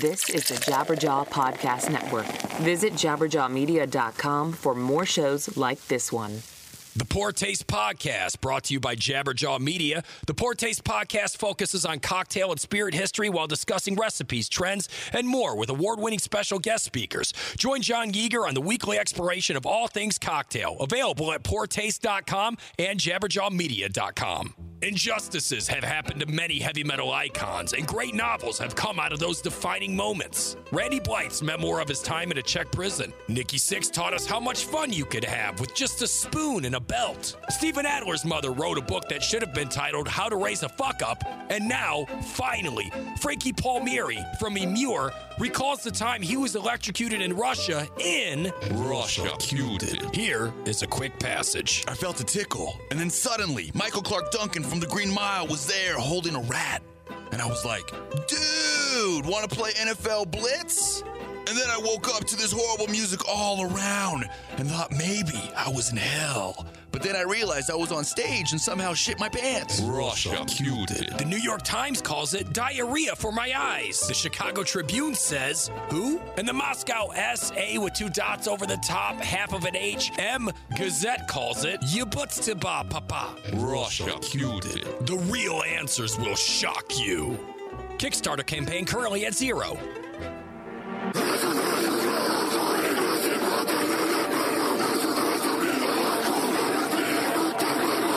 This is the Jabberjaw Podcast Network. Visit jabberjawmedia.com for more shows like this one. The Poor Taste Podcast, brought to you by Jabberjaw Media. The Poor Taste Podcast focuses on cocktail and spirit history while discussing recipes, trends, and more with award winning special guest speakers. Join John Yeager on the weekly exploration of all things cocktail, available at poortaste.com and jabberjawmedia.com. Injustices have happened to many heavy metal icons, and great novels have come out of those defining moments. Randy Blythe's memoir of his time in a Czech prison. Nikki Sixx taught us how much fun you could have with just a spoon and a belt. Steven Adler's mother wrote a book that should have been titled How to Raise a Fuck Up, and now, finally, Frankie Palmeri from Emmure recalls the time he was electrocuted in Russia in Russia cuted. Here is a quick passage. I felt a tickle, and then suddenly, Michael Clarke Duncan from the Green Mile was there holding a rat. And I was like, dude, wanna play NFL Blitz? And then I woke up to this horrible music all around and thought maybe I was in hell. But then I realized I was on stage and somehow shit my pants. Russia cuted. The New York Times calls it diarrhea for my eyes. The Chicago Tribune says, who? And the Moscow SA with two dots over the top, half of an H, M Gazette calls it Yabutstiba Papa. Russia cuted. The real answers will shock you. Kickstarter campaign currently at zero.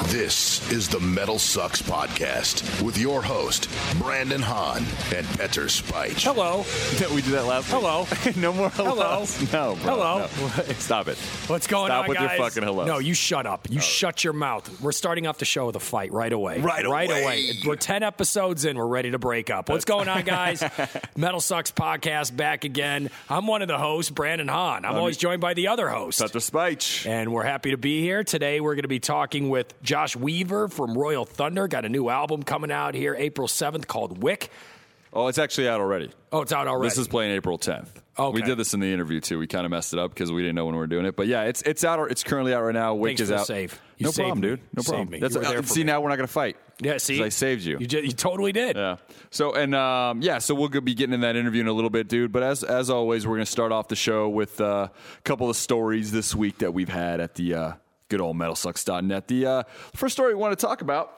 This is the Metal Sucks Podcast with your host, Brandon Hahn and Petar Spajic. Hello. we did that last Hello. week. no more Hello. hellos. No, bro. Hello. no. Stop it. What's going on? Stop on, with guys? your fucking hellos. No, you shut up. You oh. shut your mouth. We're starting off the show with a fight right away. Right Right away. away. We're 10 episodes in. We're ready to break up. What's going on, guys? Metal Sucks Podcast back again. I'm one of the hosts, Brandon Hahn. I'm always joined by the other host. Petar Spajic. And we're happy to be here. Today, we're going to be talking with Josh Weaver from Royal Thunder. Got a new album coming out here April 7th called Wick. Oh, it's actually out already. Oh, it's out already. This is playing April 10th. Okay. We did this in the interview too. We kind of messed it up because we didn't know when we were doing it. But yeah, it's it's out. It's currently out right now. Wick Thanks is out. save. You no saved problem, me. dude. No problem. me. That's uh, see me. now we're not going to fight. Yeah, see? I saved you. You, ju- you totally did. Yeah. So and um, yeah, so we'll be getting in that interview in a little bit, dude. But as as always, we're going to start off the show with uh, a couple of stories this week that we've had at the uh, good old metalsucks.net. The uh, first story we want to talk about,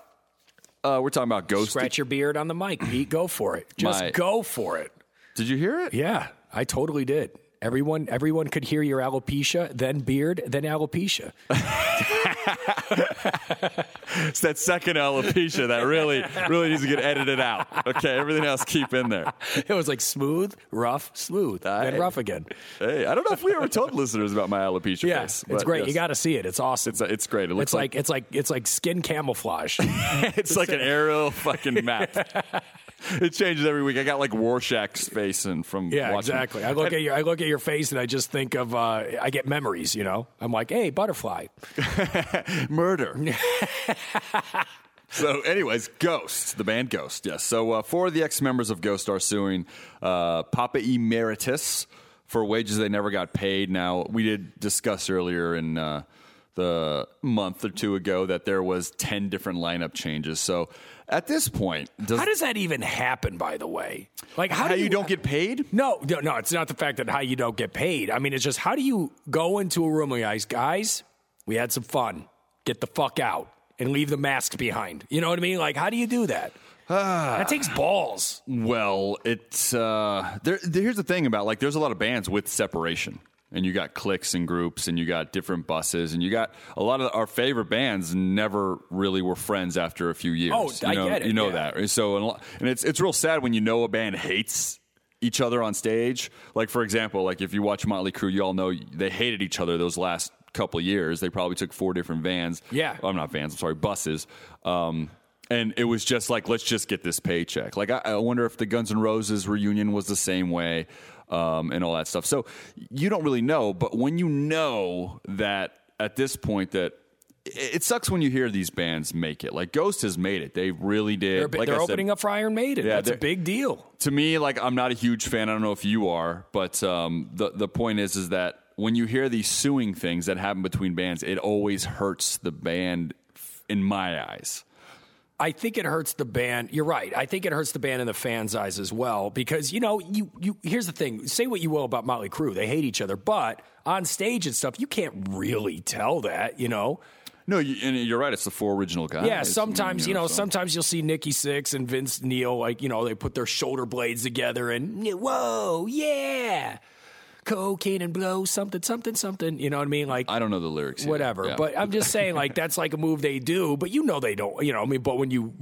uh, we're talking about Ghost. Scratch your beard on the mic, Pete. Go for it. Just My- go for it. Did you hear it? Yeah, I totally did. Everyone, everyone could hear your alopecia, then beard, then alopecia. It's that second alopecia that really, really needs to get edited out. Okay, everything else keep in there. It was like smooth, rough, smooth, then Aye. rough again. Hey, I don't know if we ever told listeners about my alopecia Yeah, it's great. yes. You got to see it. It's awesome. It's, it's great. It looks It's like, it's like it's like skin camouflage. it's like an aerial fucking map. it changes every week. I got like Rorschach's face and from yeah, watching- exactly. I look at your I look at your face and I just think of uh, I get memories. You know, I'm like, hey, butterfly. murder. so, anyways, Ghost, the band Ghost, yes. So, uh, four of the ex members of Ghost are suing uh, Papa Emeritus for wages they never got paid. Now, we did discuss earlier in uh, the month or two ago that there was 10 different lineup changes. So, at this point, does, How does that even happen? By the way, like how, how do you don't get paid? No, no, no. It's not the fact that how you don't get paid. I mean, it's just how do you go into a room with guys? Guys, we had some fun. Get the fuck out and leave the mask behind. You know what I mean? Like, how do you do that? that takes balls. Well, it's uh, there, there- Here's the thing about like, there's a lot of bands with separation, and you got cliques and groups, and you got different buses, and you got a lot of our favorite bands never really were friends after a few years. Oh, you I know, get it, You know yeah. that. So, and and it's it's real sad when you know a band hates each other on stage. Like for example, like if you watch Motley Crue, you all know they hated each other those last couple of years. They probably took four different vans. Yeah. I'm not vans. I'm sorry, buses. Um, and it was just like, let's just get this paycheck. Like, I, I wonder if the Guns N' Roses reunion was the same way, um, and all that stuff. So you don't really know, but when you know that at this point that it sucks when you hear these bands make it. Like Ghost has made it; they really did. They're, like they're I said, opening up for Iron Maiden. Yeah, That's a big deal. to me, like I'm not a huge fan. I don't know if you are, but um, the the point is, is that when you hear these suing things that happen between bands, it always hurts the band. In my eyes, I think it hurts the band. You're right. I think it hurts the band and the fans' eyes as well because you know you you. Here's the thing. Say what you will about Motley Crue, they hate each other, but on stage and stuff, you can't really tell that. You know. No, you, and you're right. It's the four original guys. Yeah, sometimes you know, so- sometimes you'll see Nikki Sixx and Vince Neil, like you know, they put their shoulder blades together and whoa, yeah, cocaine and blow something, something, something. You know what I mean? Like I don't know the lyrics. whatever. Yeah. But I'm just saying, like that's like a move they do, but you know they don't. You know, I mean, but when you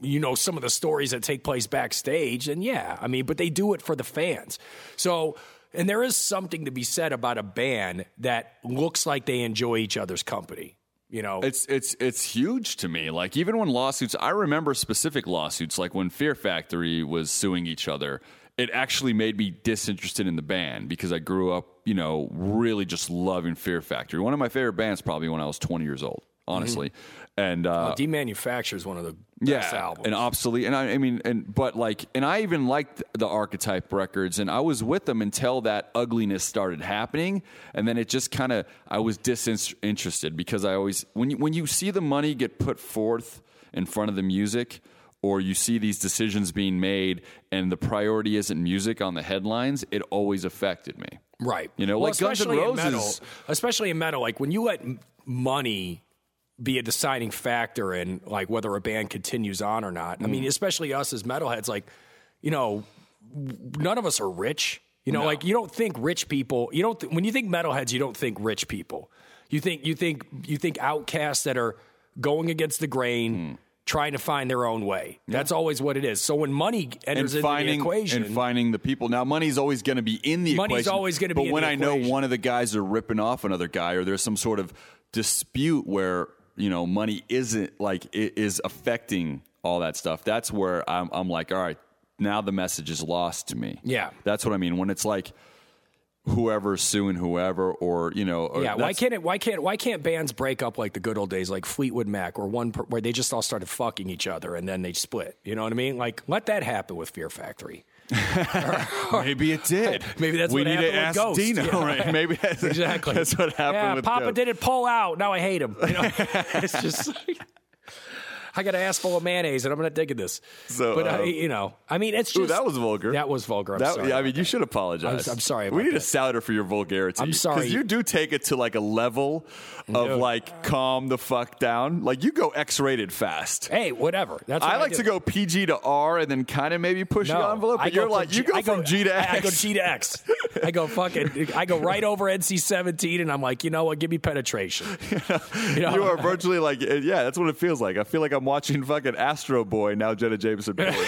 you know some of the stories that take place backstage, and yeah, I mean, but they do it for the fans. So. And there is something to be said about a band that looks like they enjoy each other's company. You know, It's it's it's huge to me. Like even when lawsuits, I remember specific lawsuits, like when Fear Factory was suing each other. It actually made me disinterested in the band because I grew up, you know, really just loving Fear Factory. One of my favorite bands, probably when I was 20 years old, honestly. And uh, Demanufacture is one of the yeah, best albums. and obsolete. And I, I mean, and but like, and I even liked the Archetype records, and I was with them until that ugliness started happening, and then it just kind of I was disinterested because I always when you, when you see the money get put forth in front of the music. Or you see these decisions being made, and the priority isn't music on the headlines. It always affected me. right. You know, Well, like Guns N' especially in Roses- metal, especially in metal, like when you let money be a deciding factor in like whether a band continues on or not. I Mm. mean, especially us as metalheads, like you know, none of us are rich. You know, like you don't think rich people. You don't th- when you think metalheads, you don't think rich people. You think you think you think outcasts that are going against the grain. Hmm. Trying to find their own way. That's always what it is. So when money enters and into finding the equation, and finding the people. Now, money's always going to be in the Money's equation. always gonna be But when I know one of the guys are ripping off another guy, or there's some sort of dispute where you know money isn't like it is affecting all that stuff. That's where I'm, I'm like, all right, now the message is lost to me. Yeah. that's what I mean when it's like whoever's suing whoever, or you know, or Yeah, why can't it? Why can't? Why can't bands break up like the good old days, like Fleetwood Mac, or one per, where they just all started fucking each other and then they split? You know what I mean? Like, let that happen with Fear Factory. Maybe it did. Maybe that's we what need happened to with ask Ghost. Dino, Yeah. right? Maybe that's, Exactly. That's what happened. Yeah, Papa Ghost. didn't pull out. Now I hate him. You know, it's just. Like, I got an ass full of mayonnaise, and I'm not digging this. So, but I, uh, you know, I mean, it's just Ooh, that was vulgar. That was vulgar. I'm That- sorry. yeah, I mean, you should apologize. I'm- I'm sorry We need a that. souter for your vulgarity. I'm sorry. because you do take it to like a level of No. like calm the fuck down. Like you go X-rated fast. Hey, whatever. That's what I like do. to go PG to R and then kind of maybe push the envelope. I But go you're like you G- go I from G to X. I, I go G to X. I go fucking. I go right over NC seventeen, and I'm like, you know what? Give me penetration. You know, You are virtually like yeah, that's what it feels like. I feel like I'm watching fucking Astro Boy now. Jenna Jameson. porn.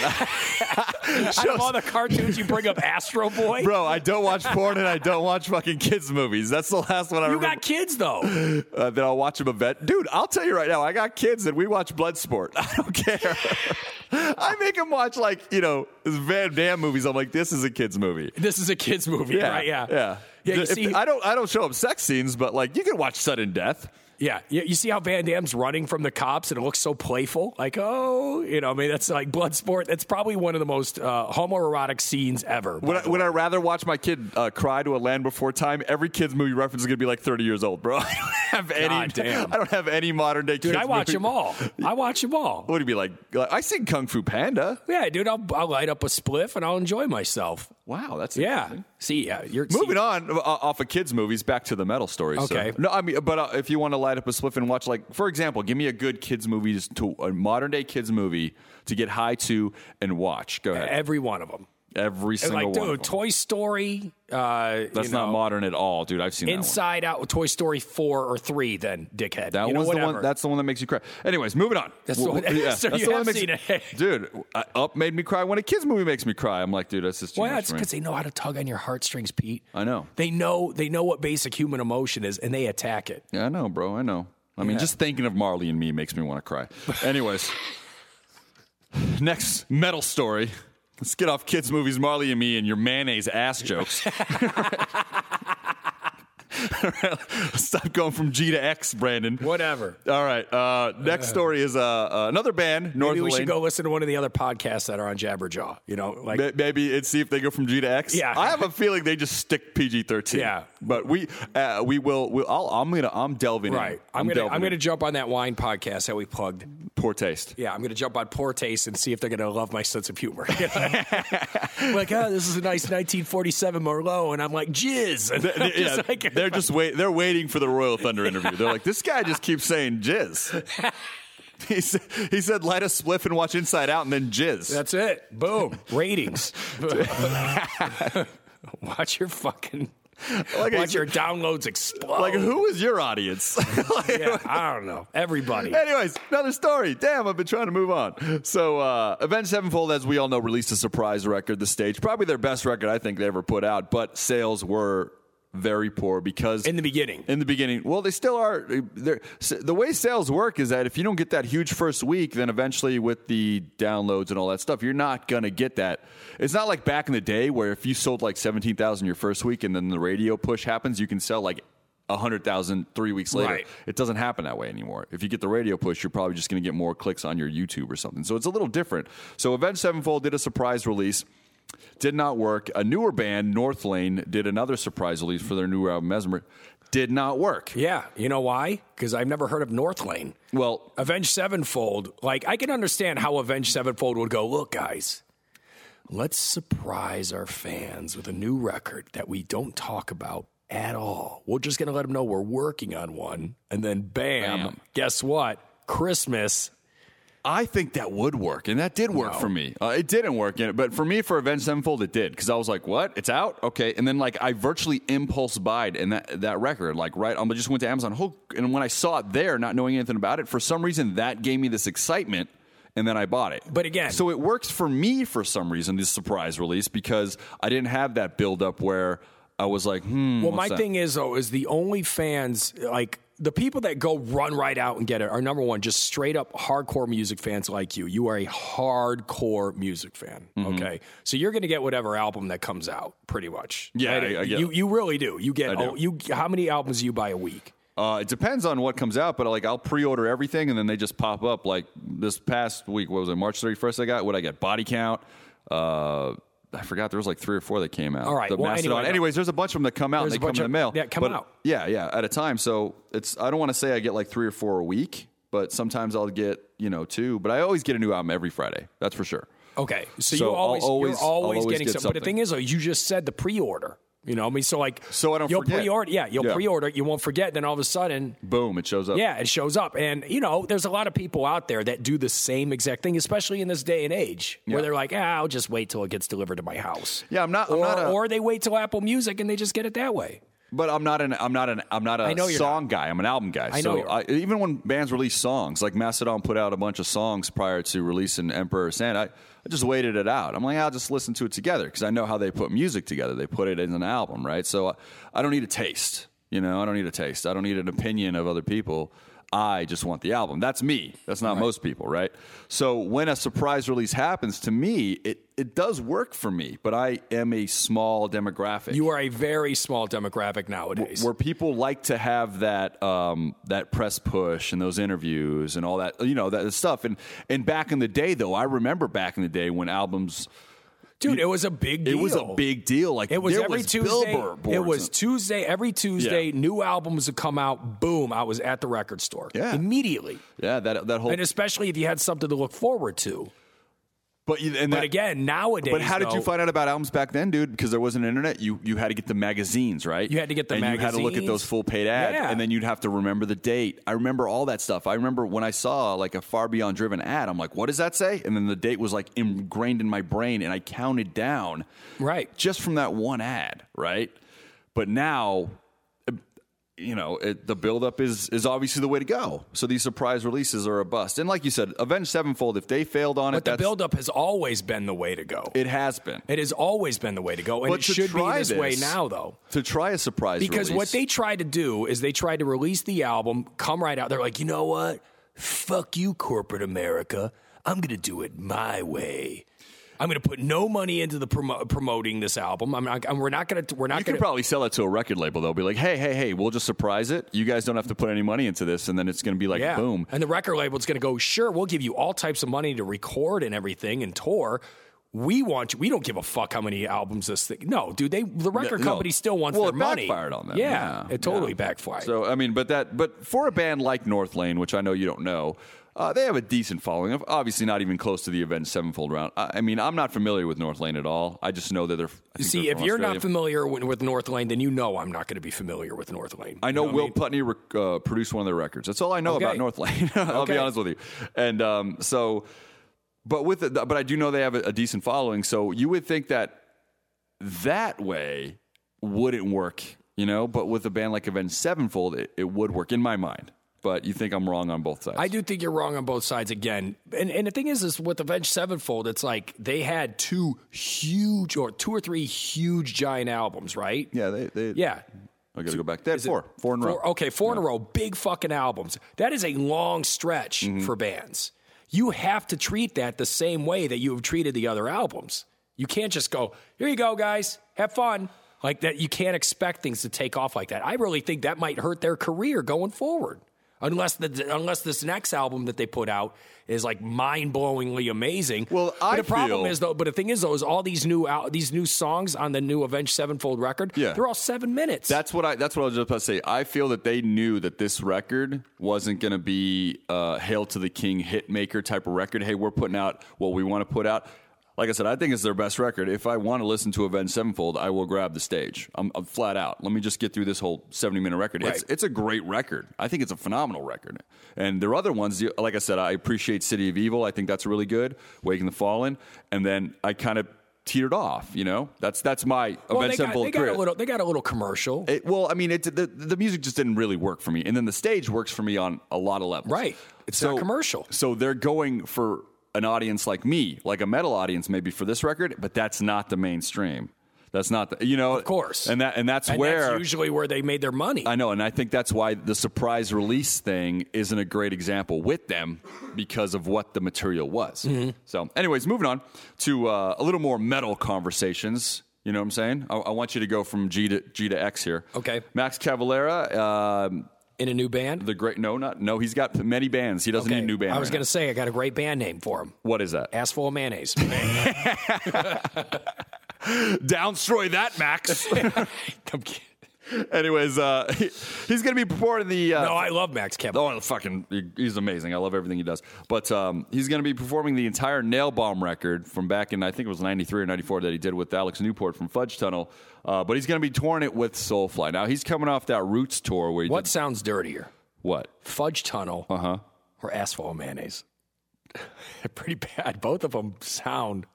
out of all the cartoons, you bring up Astro Boy. Bro, I don't watch porn and I don't watch fucking kids movies. That's the last one I you remember. got kids though. uh, that I'll watch them a vet. Dude, I'll tell you right now, I got kids and we watch Bloodsport. I don't care. I make them watch like you know Van Damme movies. I'm like, this is a kids movie. This is a kids movie, Yeah, right? Yeah, yeah. Yeah, you If- see- I don't, I don't show them sex scenes, but like you can watch sudden death. Yeah, you, you see how Van Damme's running from the cops and it looks so playful? Like, oh, you know, I mean, that's like Bloodsport. That's probably one of the most uh, homoerotic scenes ever. Would I, would I rather watch my kid uh, cry to a land before time? Every kids movie reference is gonna be like 30 years old, bro. I don't have any. God damn. I don't have any modern day. Dude, kids I watch movie. them all. I watch them all. What would it be like? like I seen Kung Fu Panda. Yeah, dude, I'll, I'll light up a spliff and I'll enjoy myself. Wow, that's Yeah. See, yeah, you're Moving see, on uh, off of kids' movies, back to the metal stories. so- Okay. No, I mean, but uh, if you want to light up a spliff and watch, like, for example, give me a good kids' movie, to a modern day kids' movie to get high to and watch. Go ahead. every one of them. Every single like, one. dude. Toy Story. Uh, That's you not modern at all, dude. I've seen that one. Inside Out, with Toy Story four or three. Then, dickhead. That you know, was the one. That's the one that makes you cry. Anyways, moving on. That's the one- yeah, so that's you the one have that makes seen it. dude. uh, Up made me cry when a kids movie makes me cry. I'm like, dude, that's just too Well, much for me. because they know how to tug on your heartstrings, Pete. I know. They know they know what basic human emotion is, and they attack it. Yeah, I know, bro. I know. I mean, Yeah. just thinking of Marley and me makes me want to cry. Anyways, next metal story. Let's get off kids' movies, Marley and me, and your mayonnaise ass jokes. Stop going from G to X, Brandon. Whatever. All right. Uh, next story is uh, uh, another band, North Maybe we Lane. should go listen to one of the other podcasts that are on Jabberjaw. You know, like Ma- Maybe and see if they go from G to X. Yeah. I have a feeling they just stick PG thirteen. Yeah. but we uh, we will. We'll, I'll, I'm gonna. I'm delving. right. In. I'm, gonna I'm gonna jump on that wine podcast that we plugged. poor taste. Yeah, I'm gonna jump on poor taste and see if they're gonna love my sense of humor. like, oh, this is a nice 1947 Merlot, and I'm like, jizz. And I'm Yeah, like- they're just wait. They're waiting for the Royal Thunder interview. They're like, this guy just keeps saying jizz. he, said, he said, light a spliff and watch Inside Out, and then jizz. That's it. Boom. Ratings. Watch your fucking. Like watch your downloads explode. like, who is your audience? Like, Yeah, I don't know. Everybody. Anyways, another story. Damn, I've been trying to move on. So, uh, Avenged Sevenfold, as we all know, released a surprise record, The Stage. Probably their best record I think they ever put out, but sales were very poor because In the beginning. in the beginning. Well, they still are. The way sales work is that if you don't get that huge first week, then eventually with the downloads and all that stuff, you're not going to get that. It's not like back in the day where if you sold like 17,000 your first week and then the radio push happens, you can sell like 100,000 three weeks later. Right. It doesn't happen that way anymore. If you get the radio push, you're probably just going to get more clicks on your YouTube or something. So it's a little different. So Avenged Sevenfold did a surprise release. Did not work. A newer band, Northlane, did another surprise release for their new album, Mesmer. Did not work. Yeah. You know why? Because I've never heard of Northlane. Well, Avenged Sevenfold, like I can understand how Avenged Sevenfold would go, look, guys, let's surprise our fans with a new record that we don't talk about at all. We're just gonna let them know we're working on one, and then bam, Bam. guess what? Christmas. I think that would work, and that did work No. for me. Uh, it didn't work, but for me, for Avenged Sevenfold, it did because I was like, "What? It's out? Okay." And then like I virtually impulse buyed in that that record, like right. I just went to Amazon, oh, and when I saw it there, not knowing anything about it, for some reason that gave me this excitement, and then I bought it. But again- so it works for me for some reason this surprise release because I didn't have that build up where I was like, "Hmm." Well, my that? thing is though, is the only fans like the people that go run right out and get it are number one, just straight up hardcore music fans like you. You are a hardcore music fan. Mm-hmm. Okay. So you're gonna get whatever album that comes out, pretty much. Yeah, Right? I- I you you really do. You get do. oh, you how many albums do you buy a week? Uh, it depends on what comes out, but like I'll pre-order everything and then they just pop up. Like this past week, what was it? March thirty first. I got what I got. Body count. Uh, I forgot there was like three or four that came out. All right, The well, Mastodon. anyway, Anyways, there's a bunch of them that come out and they come in the mail. Yeah, come But, out. Yeah, yeah, at a time. So it's I don't want to say I get like three or four a week, but sometimes I'll get you know two. But I always get a new album every Friday. That's for sure. Okay. So, So you always, always, you're always, always getting get some. But the thing is, though, you just said the pre-order. You know, what I mean, so like, So I don't you'll forget. pre-order. Yeah, you'll Yeah. pre-order. You won't forget. Then all of a sudden, Boom, it shows up. Yeah, it shows up. And, you know, there's a lot of people out there that do the same exact thing, especially in this day and age, where Yeah. they're like, ah, I'll just wait till it gets delivered to my house. Yeah, I'm not- I'm not a- or they wait till Apple Music and they just get it that way. But I'm not an I'm not an I'm not a I know you're song guy. I'm an album guy. I know so I, even when bands release songs, like Mastodon put out a bunch of songs prior to releasing Emperor Sand, I, I just waited it out. I'm like, I'll just listen to it together because I know how they put music together. They put it in an album, right? So I, I don't need a taste. You know, I don't need a taste. I don't need an opinion of other people. I just want the album. That's me. That's not most people, right? So when a surprise release happens to me, it, it does work for me, but I am a small demographic You are a very small demographic nowadays. where people like to have that um, that press push and those interviews and all that you know that stuff and and back in the day though I remember back in the day when albums Dude, it was a big deal. it was a big deal like It was every was Tuesday. It was Tuesday. Every Tuesday, Yeah. new albums would come out. Boom! I was at the record store. Yeah. immediately. yeah that that whole And especially if you had something to look forward to. But you- and But that, again, nowadays, but how did you find out about albums back then, dude? Because there wasn't internet. You you had to get the magazines, right? You had to get the and you had to look at those full paid ads, Yeah. and then you'd have to remember the date. I remember all that stuff. I remember when I saw like a Far Beyond Driven ad. I'm like, what does that say? And then the date was like ingrained in my brain, and I counted down Right. just from that one ad, right? But now, you know, it, the buildup is is obviously the way to go. So these surprise releases are a bust. And like you said, Avenged Sevenfold, if they failed on it, But the that's, buildup has always been the way to go. it has been. It has always been the way to go, and But it should be try this, way now, though. to try a surprise Because release. what they tried to do is they tried to release the album, come right out. They're like, you know what? Fuck you, corporate America. I'm going to do it my way. I'm going to put no money into the promo- promoting this album. I'm not, I'm, we're not going to. We're not You could to. probably sell it to a record label. They'll be like, "Hey, hey, hey, we'll just surprise it. You guys don't have to put any money into this, and then it's going to be like Yeah. boom." And the record label's going to go, sure, we'll give you all types of money to record and everything and tour. We want you. We don't give a fuck how many albums this thing. No, dude. They the record No. company still wants well, their it money. backfired on them. Yeah, Yeah, it totally yeah. backfired. So I mean, but that, but for a band like Northlane, which I know you don't know, uh, they have a decent following. Obviously not even close to the Avenged Sevenfold round. I, I mean, I'm not familiar with Northlane at all. I just know that they're. See, they're if you're Australia. not familiar with, with Northlane, then you know I'm not going to be familiar with Northlane. I know You what Will mean? Putney rec- uh, produced one of their records. That's all I know Okay. about Northlane. I'll be honest with you. And um, so, but with it, but I do know they have a, a decent following. So you would think that that way wouldn't work, you know. But with a band like Avenged Sevenfold, it, it would work in my mind. But you think I'm wrong on both sides. I do think you're wrong on both sides again. And and the thing is, is with Avenged Sevenfold, it's like they had two huge or two or three huge giant albums, right? Yeah, they. they Yeah. I got to go back. They had four, four in a row. Okay, four in a row, big fucking albums. That is a long stretch Mm-hmm. for bands. You have to treat that the same way that you have treated the other albums. You can't just go, here you go, guys, have fun. Like that, you can't expect things to take off like that. I really think that might hurt their career going forward. Unless the unless this next album that they put out is like mind blowingly amazing. Well, I but the problem feel- is though. But the thing is though, is all these new out these new songs on the new Avenged Sevenfold record. Yeah. they're all seven minutes. That's what I. That's what I was just about to say. I feel that they knew that this record wasn't going to be a "Hail to the King" hit maker type of record. Hey, we're putting out what we want to put out. Like I said, I think it's their best record. If I want to listen to Avenged Sevenfold, I will grab the stage. I'm, I'm flat out. Let me just get through this whole 70 minute record. It's Right. it's a great record. I think it's a phenomenal record. And their other ones, like I said, I appreciate City of Evil. I think that's really good. Waking the Fallen, and then I kind of teetered off. You know, that's that's my well, they got, Sevenfold they got career. a little. They got a little commercial. It, well, I mean, it, the the music just didn't really work for me, and then the stage works for me on a lot of levels. Right. It's not commercial. So they're going for an audience like me, like a metal audience, maybe for this record, but that's not the mainstream. That's not the you know, Of course. and that and that's and where that's usually where they made their money. I know, and I think that's why the surprise release thing isn't a great example with them because of what the material was. Mm-hmm. So, anyways, moving on to uh, a little more metal conversations. You know what I'm saying? I, I want you to go from G to G to X here. Okay. Max Cavalera, um, in a new band. the great no, not no. He's got many bands. He doesn't Okay. need a new band. I was right going to say I got a great band name for him. What is that? Ass full of mayonnaise. Downstroy that, Max. I'm kidding. Anyways, uh, he- he's going to be performing the. Uh, no, I love Max Kevin. Oh, fucking, he's amazing. I love everything he does. But um, he's going to be performing the entire Nailbomb record from back in, I think it was 93 or 94 that he did with Alex Newport from Fudge Tunnel. Uh, but he's going to be touring it with Soulfly. Now, he's coming off that Roots tour where he What did. sounds dirtier, What? fudge tunnel Uh huh. or of mayonnaise? Pretty bad. Both of them sound.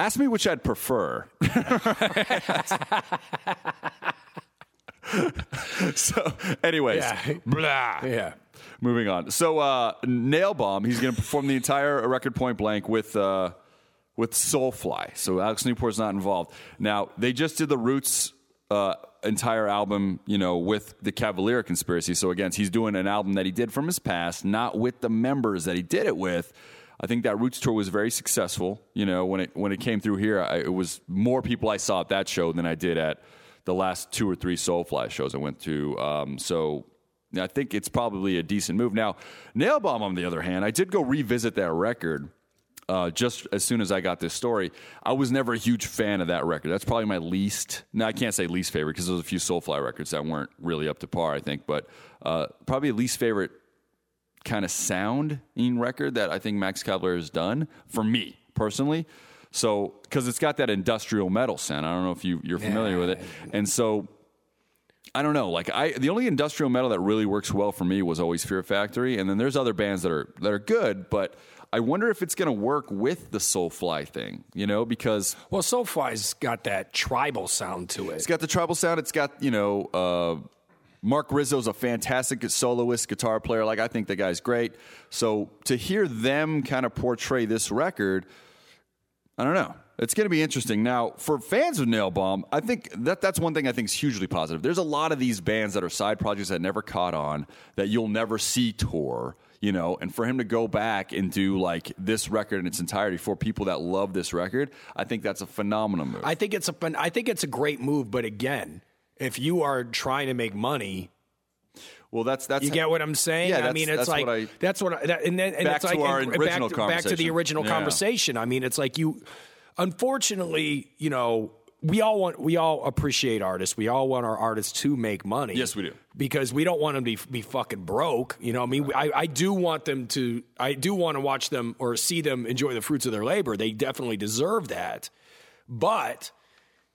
Ask me which I'd prefer. so, anyways, Yeah. blah. Yeah. Moving on. So, uh, Nailbomb, he's going to perform the entire record point blank with uh, with Soulfly. So Alex Newport's not involved. Now they just did the Roots uh, entire album, you know, with the Cavalera Conspiracy. So again, he's doing an album that he did from his past, not with the members that he did it with. I think that Roots tour was very successful. You know, when it when it came through here, I, it was more people I saw at that show than I did at the last two or three Soulfly shows I went to. Um, so I think it's probably a decent move. Now, Nailbomb, on the other hand, I did go revisit that record uh, just as soon as I got this story. I was never a huge fan of that record. That's probably my least. No, I can't say least favorite because there's a few Soulfly records that weren't really up to par. I think, but uh, probably least favorite kind of sound in record that I think Max Cavalera has done for me personally. So, because it's got that industrial metal sound. I don't know if you, you're familiar with it. And so, I don't know. Like I, the only industrial metal that really works well for me was always Fear Factory, and then there's other bands that are that are good, but I wonder if it's going to work with the Soulfly thing, you know, because Well, Soulfly's got that tribal sound to it. it's got the tribal sound. It's got you know, uh, Mark Rizzo's a fantastic soloist guitar player. Like I think the guy's great. So to hear them kind of portray this record, I don't know. It's going to be interesting. Now, for fans of Nailbomb, I think that that's one thing I think is hugely positive. There's a lot of these bands that are side projects that never caught on, that you'll never see tour. you know, and for him to go back and do like this record in its entirety for people that love this record, I think that's a phenomenal move. I think it's a I think it's a great move, but again, if you are trying to make money, well, that's that's you get what I'm saying. Yeah, I mean, it's that's like what I- that's what, I, that, and then and Back it's to like our and original back, to, back to the original Yeah. conversation. I mean, it's like you, unfortunately, you know, we all want we all appreciate artists. We all want our artists to make money. Yes, we do. because we don't want them to be, be fucking broke. You know, I mean, I, I do want them to. I do want to watch them or see them enjoy the fruits of their labor. They definitely deserve that. But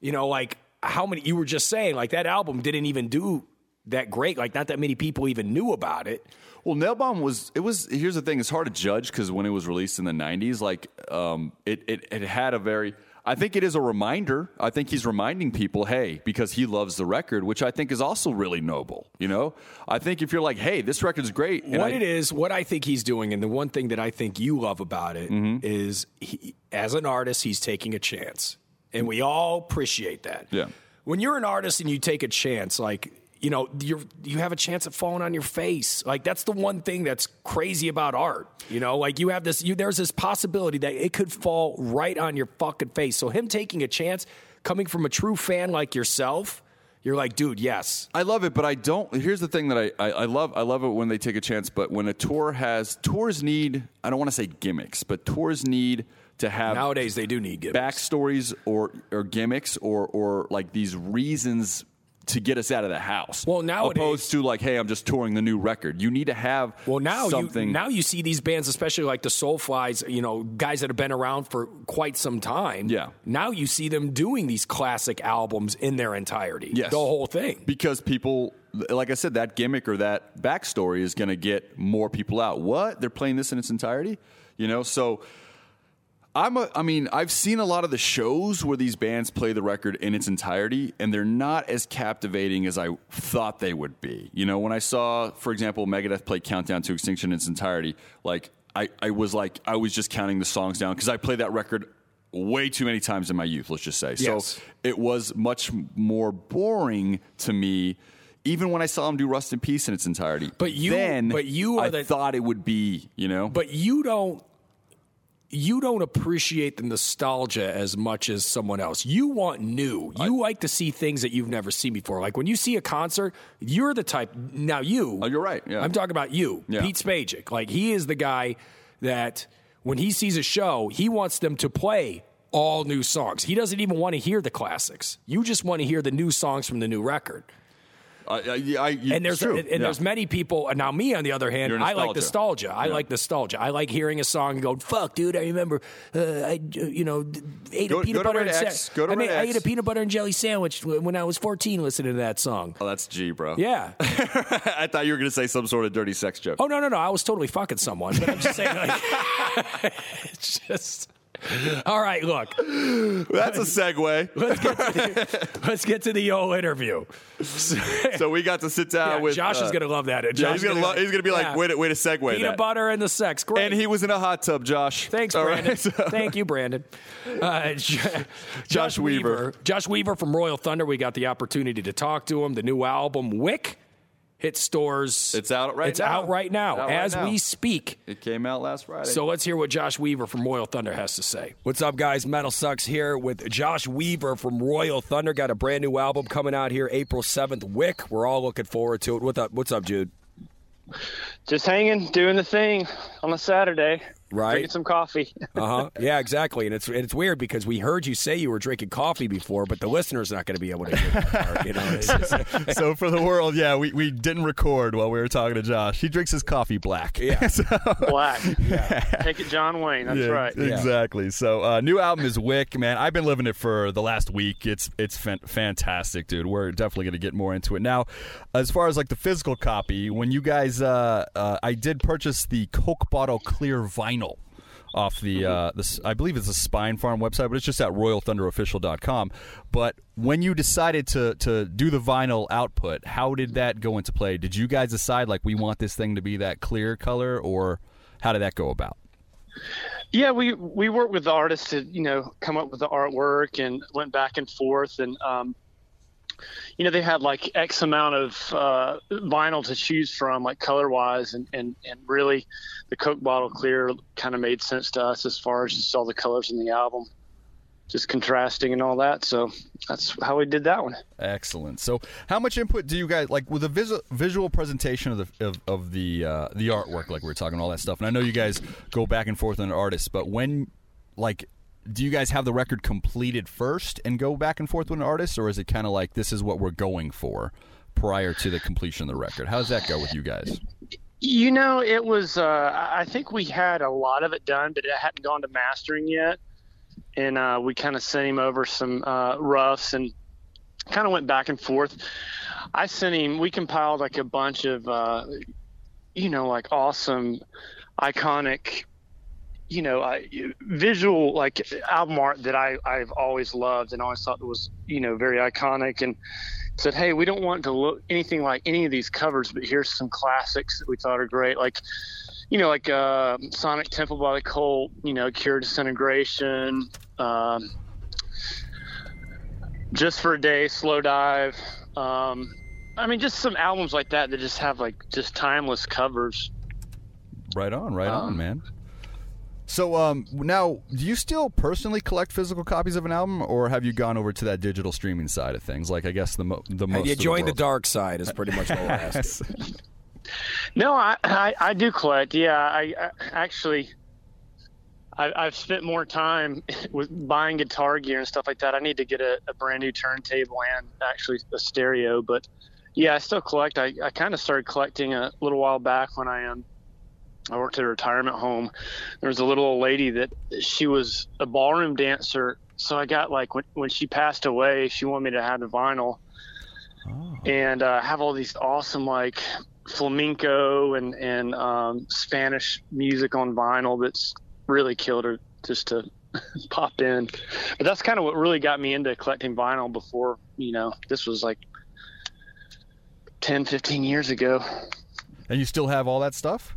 you know, like how many you were just saying, like that album didn't even do that great. Like not that many people even knew about it. Well, Nailbomb was it was. Here's the thing: it's hard to judge because when it was released in the '90s, like um, it, it it had a very. I think it is a reminder. I think he's reminding people, hey, because he loves the record, which I think is also really noble. You know, I think if you're like, hey, this record's great, and what I- it is, what I think he's doing, and the one thing that I think you love about it is, Mm-hmm. he, as an artist, he's taking a chance, and we all appreciate that. Yeah. When you're an artist and you take a chance, like you know, you you have a chance of falling on your face. Like that's the one thing that's crazy about art. You know, like you have this, you there's this possibility that it could fall right on your fucking face. So him taking a chance, coming from a true fan like yourself, you're like, dude, yes, I love it, but I don't. Here's the thing that I, I, I love. I love it when they take a chance, but when a tour has tours need. I don't want to say gimmicks, but tours need to have nowadays they do need gimmicks. backstories or or gimmicks or or like these reasons to get us out of the house. Well, nowadays- opposed to like, hey, I'm just touring the new record. You need to have Well, now something. you now you see these bands, especially like the Soulflies, you know, guys that have been around for quite some time. Yeah. Now you see them doing these classic albums in their entirety. Yes. The whole thing. because people like I said, that gimmick or that backstory is going to get more people out. What they're playing this in its entirety, you know. So I'm a, I mean, I've seen a lot of the shows where these bands play the record in its entirety, and they're not as captivating as I thought they would be. You know, when I saw, for example, Megadeth play Countdown to Extinction in its entirety, like I, I was like, I was just counting the songs down because I played that record way too many times in my youth. Let's just say, Yes. so it was much more boring to me. Even when I saw him do Rust in Peace in its entirety, But you- then but you I the- thought it would be, you know, But you don't you don't appreciate the nostalgia as much as someone else. You want new. You like to see things that you've never seen before. Like when you see a concert, you're the type now you Oh, you're right, yeah. I'm talking about you, Yeah. Pete Spajic. Like he is the guy that when he sees a show, he wants them to play all new songs. He doesn't even want to hear the classics. You just want to hear the new songs from the new record. Uh, uh, I, I, I, And there's and Yeah. there's many people. And now me on the other hand, I like nostalgia. I Yeah. like nostalgia. I like hearing a song and going, "Fuck, dude, I remember, uh, I you know ate Go- a peanut butter and X. sa- I, mean, I ate a peanut butter and jelly sandwich when I was 14 listening to that song." Oh, that's G, bro. Yeah. I thought you were going to say some sort of dirty sex joke. Oh no, no, no! I was totally fucking someone, but I'm just saying, like, it's just. All right, look. That's a segue. Let's get to the, let's get to the old interview. So, So we got to sit down yeah, with Josh uh, is gonna love that. Yeah, Josh he's is gonna, lo- he's gonna be like, yeah. wait, a- wait a segue. peanut that. butter and the sex. Great. And he was in a hot tub, Josh. Thanks, All right, Brandon. so- Thank you, Brandon. Uh, J- Josh, Weaver. Josh Weaver from Royal Thunder. We got the opportunity to talk to him. The new album, Wick, hit stores. It's out right It's now. out right now It's out right as now. we speak. It came out last Friday. So let's hear what Josh Weaver from Royal Thunder has to say. What's up, guys? Metal Sucks here with Josh Weaver from Royal Thunder. Got a brand new album coming out here April 7th. Wick. We're all looking forward to it. What's up, What's up Jude? Just hanging, doing the thing on a Saturday. Right. Drinking some coffee. Uh huh. Yeah, exactly. And it's and it's weird because we heard you say you were drinking coffee before, but the listener's not going to be able to hear that part, You know, just- so for the world, yeah, we, we didn't record while we were talking to Josh. He drinks his coffee black. Yeah. So- Black. Take it, John Wayne. That's yeah, right. Exactly. So, uh, new album is Wick, man. I've been living it for the last week. It's it's fan- fantastic, dude. We're definitely going to get more into it now. As far as like the physical copy, when you guys, uh, uh, I did purchase the Coke bottle clear vinyl off the, uh, the s- I believe it's a Spinefarm website, but it's just at RoyalThunderOfficial.com. But when you decided to to do the vinyl output, how did that go into play? Did you guys decide like we want this thing to be that clear color, or how did that go about? Yeah, we we worked with the artists to you know come up with the artwork and went back and forth and um, you know, they had like X amount of uh, vinyl to choose from, like color wise, and, and, and really the Coke bottle clear kind of made sense to us as far as just all the colors in the album, just contrasting and all that. So that's how we did that one. Excellent. So, how much input do you guys like with the visual visual presentation of the of, of the uh, the artwork, like we are talking all that stuff? And I know you guys go back and forth on artists, but when like do you guys have the record completed first and go back and forth with an artist, or is it kind of like this is what we're going for prior to the completion of the record? How does that go with you guys? You know, it was. Uh, I think we had a lot of it done, but it hadn't gone to mastering yet, and uh, we kind of sent him over some uh, roughs and kind of went back and forth. I sent him. We compiled like a bunch of, uh, you know, like awesome, iconic you know, I, visual like album art that I I've always loved and always thought was you know very iconic and said, hey, we don't want to look anything like any of these covers, but here's some classics that we thought are great, like you know, like uh, Sonic Temple by the Cult, you know, Cure Disintegration, um, Just for a Day, Slowdive. Um, I mean, just some albums like that that just have like just timeless covers. Right on, right um, on, man. So um, now, do you still personally collect physical copies of an album, or have you gone over to that digital streaming side of things? Like, I guess the mo- the most. you joined the, the, dark side is pretty much what we're no, I, I, I do collect. Yeah, I, I actually. I, have spent more time with buying guitar gear and stuff like that. I need to get a, a brand new turntable and actually a stereo. But yeah, I still collect. I, I kind of started collecting a little while back when I um, I worked at a retirement home. There was a little old lady that she was a ballroom dancer. So I got like when, when she passed away, she wanted me to have the vinyl oh. and uh, have all these awesome like flamenco and and um, Spanish music on vinyl. That's really killed her just to pop in. But that's kind of what really got me into collecting vinyl. Before you know, this was like 10, 15 years ago. And you still have all that stuff?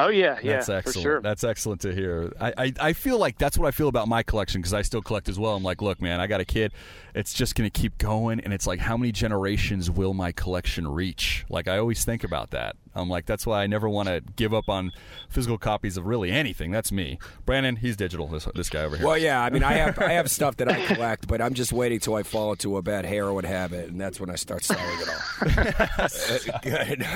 Oh yeah, yeah, that's excellent. Sure. That's excellent to hear. I, I, I feel like that's what I feel about my collection because I still collect as well. I'm like, look, man, I got a kid. It's just gonna keep going, and it's like, how many generations will my collection reach? Like, I always think about that. I'm like, that's why I never want to give up on physical copies of really anything. That's me, Brandon. He's digital. This this guy over here. Well, yeah. I mean, I have I have stuff that I collect, but I'm just waiting till I fall into a bad heroin habit, and that's when I start selling it all. Good.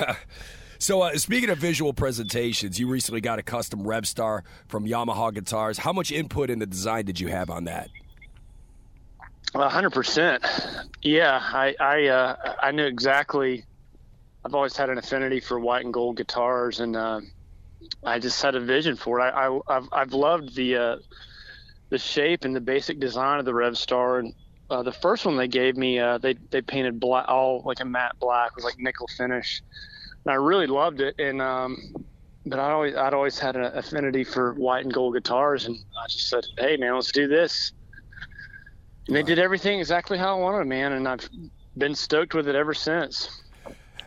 So, uh, speaking of visual presentations, you recently got a custom Revstar from Yamaha Guitars. How much input in the design did you have on that? hundred percent. Yeah, I I uh, I knew exactly. I've always had an affinity for white and gold guitars, and uh, I just had a vision for it. I, I have I've loved the uh, the shape and the basic design of the Revstar, and uh, the first one they gave me, uh, they they painted black, all like a matte black, with like nickel finish I really loved it. And um, but I always I'd always had an affinity for white and gold guitars, and I just said, "Hey, man, let's do this." And they did everything exactly how I wanted, man, and I've been stoked with it ever since.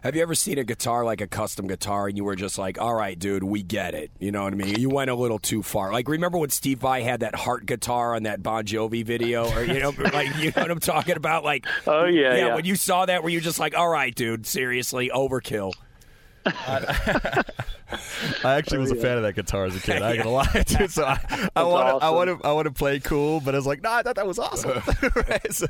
Have you ever seen a guitar like a custom guitar and you were just like, all right, dude, we get it? You know what I mean? You went a little too far. Like, remember when Steve Vai had that heart guitar on that Bon Jovi video? Or, you know, like, you know what I'm talking about? Like, oh, yeah, yeah, yeah. When you saw that, were you just like, all right, dude, seriously, overkill? I actually was a fan of that guitar as a kid. I ain't gonna lie, dude. So I, I want to, awesome. I want to, I want to play cool, but I was like, nah, I thought that was awesome. right? So,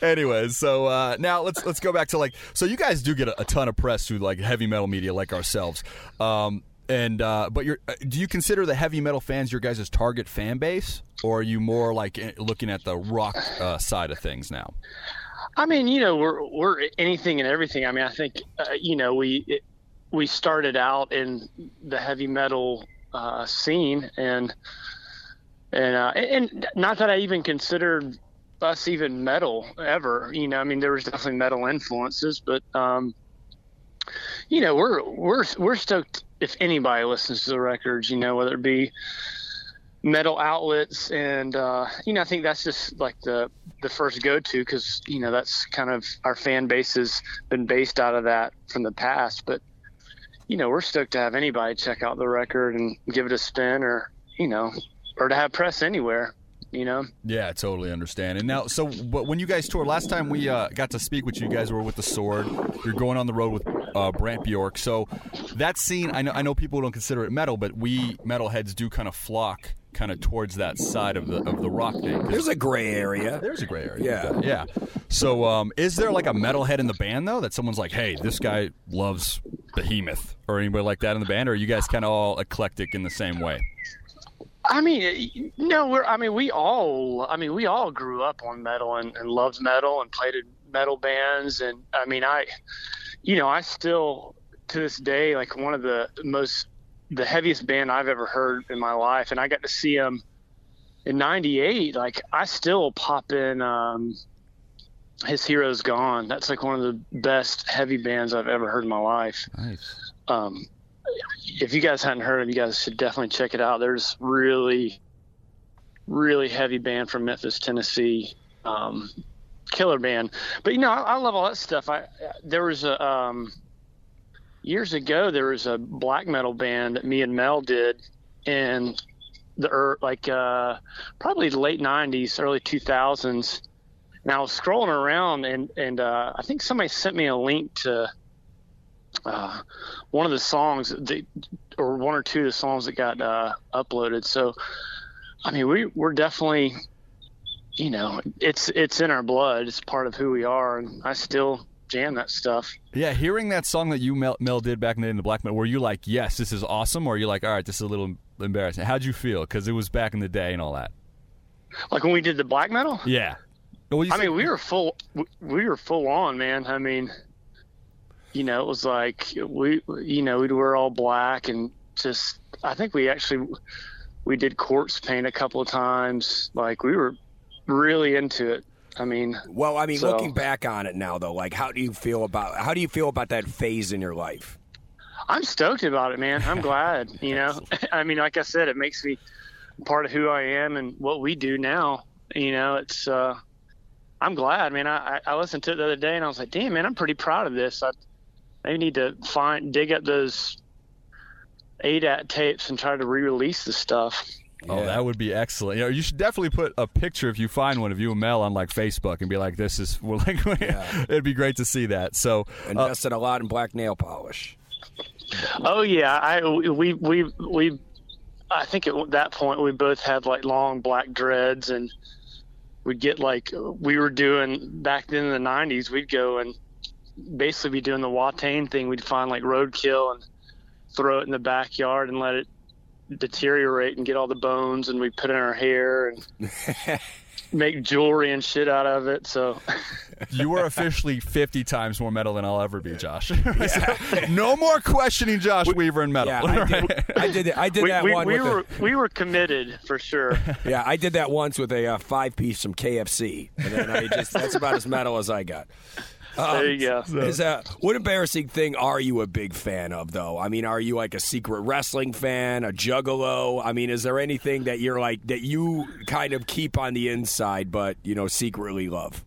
anyways, so uh, now let's let's go back to like, so you guys do get a, a ton of press through like heavy metal media, like ourselves. Um, and uh, but you're, uh, do you consider the heavy metal fans your guys' target fan base, or are you more like eh, looking at the rock uh, side of things now? I mean, you know, we're we're anything and everything. I mean, I think uh, you know we it, we started out in the heavy metal uh, scene, and and uh, and not that I even considered us even metal ever. You know, I mean, there was definitely metal influences, but um, you know, we're we're we're stoked if anybody listens to the records. You know, whether it be metal outlets and uh, you know i think that's just like the the first go-to because you know that's kind of our fan base has been based out of that from the past but you know, we're stoked to have anybody check out the record and give it a spin or, you know, or to have press anywhere. You know. Yeah, I totally understand. And now, so but when you guys tour, last time we uh, got to speak with you, you guys were with the Sword. You're going on the road with uh, Brant Bjork. So that scene, I know, I know people don't consider it metal, but we metalheads do kind of flock kind of towards that side of the of the rock thing. There's a gray area. There's a gray area. Yeah. yeah. So, um, is there like a metalhead in the band though that someone's like, "Hey, this guy loves Behemoth," or anybody like that in the band, or are you guys kind of all eclectic in the same way? I mean, no, we're. I mean, we all. I mean, we all grew up on metal and, and loved metal and played in metal bands. And I mean, I, you know, I still to this day like one of the most the heaviest band I've ever heard in my life. And I got to see them in '98. Like, I still pop in. um his hero's gone. That's like one of the best heavy bands I've ever heard in my life. Nice. Um, if you guys hadn't heard, 'em, you guys should definitely check it out. There's really, really heavy band from Memphis, Tennessee, um, killer band. But you know, I, I love all that stuff. I there was a um, years ago there was a black metal band that me and Mel did in the like uh, probably late '90s, early 2000s. And I was scrolling around, and and uh, I think somebody sent me a link to uh, one of the songs that, or one or two of the songs that got uh, uploaded. So, I mean, we we're definitely, you know, it's it's in our blood. It's part of who we are, and I still jam that stuff. Yeah, hearing that song that you Mel, Mel did back in the, in the black metal, were you like, "Yes, this is awesome," or are you like, "All right, this is a little embarrassing"? How'd you feel? Because it was back in the day and all that. Like when we did the black metal. Yeah. Well, I mean, we were full. we- We were full on, man. I mean, you know, it was like we, you know, we'd wear all black and just. I think we actually we did corpse paint a couple of times. Like we were really into it. I mean, Well, I mean, So- looking back on it now, though, like, how do you feel about how do you feel about that phase in your life? I'm stoked about it, man. I'm glad. You know, I mean, like I said, it makes me part of who I am and what we do now. You know, it's. uh I'm glad, man. I, I I listened to it the other day and I was like, damn, man, I'm pretty proud of this. I maybe need to find dig up those ADAT tapes and try to re-release the stuff. Oh, that would be excellent. You know, you should definitely put a picture if you find one of you and Mel on like Facebook and be like, "This is." Well, like, it'd be great to see that. So, uh, Invested a lot in black nail polish. Oh yeah, I we we we I think at that point we both had like long black dreads and we'd get like we were doing back then in the 90s we'd go and basically be doing the Watain thing we'd find like roadkill and throw it in the backyard and let it deteriorate and get all the bones and we put in our hair and make jewelry and shit out of it so you are officially 50 times more metal than I'll ever be, Josh. So, no more questioning Josh Weaver and metal. Yeah, I did. I did, I did we, that we, one. we were a, we were committed for sure yeah, I did that once with a uh, five piece from KFC, and then I just that's about as metal as I got. There you go Is uh, what embarrassing thing are you a big fan of, though? I mean, are you like a secret wrestling fan, a juggalo? I mean, is there anything that you're like that you kind of keep on the inside, but you know, secretly love?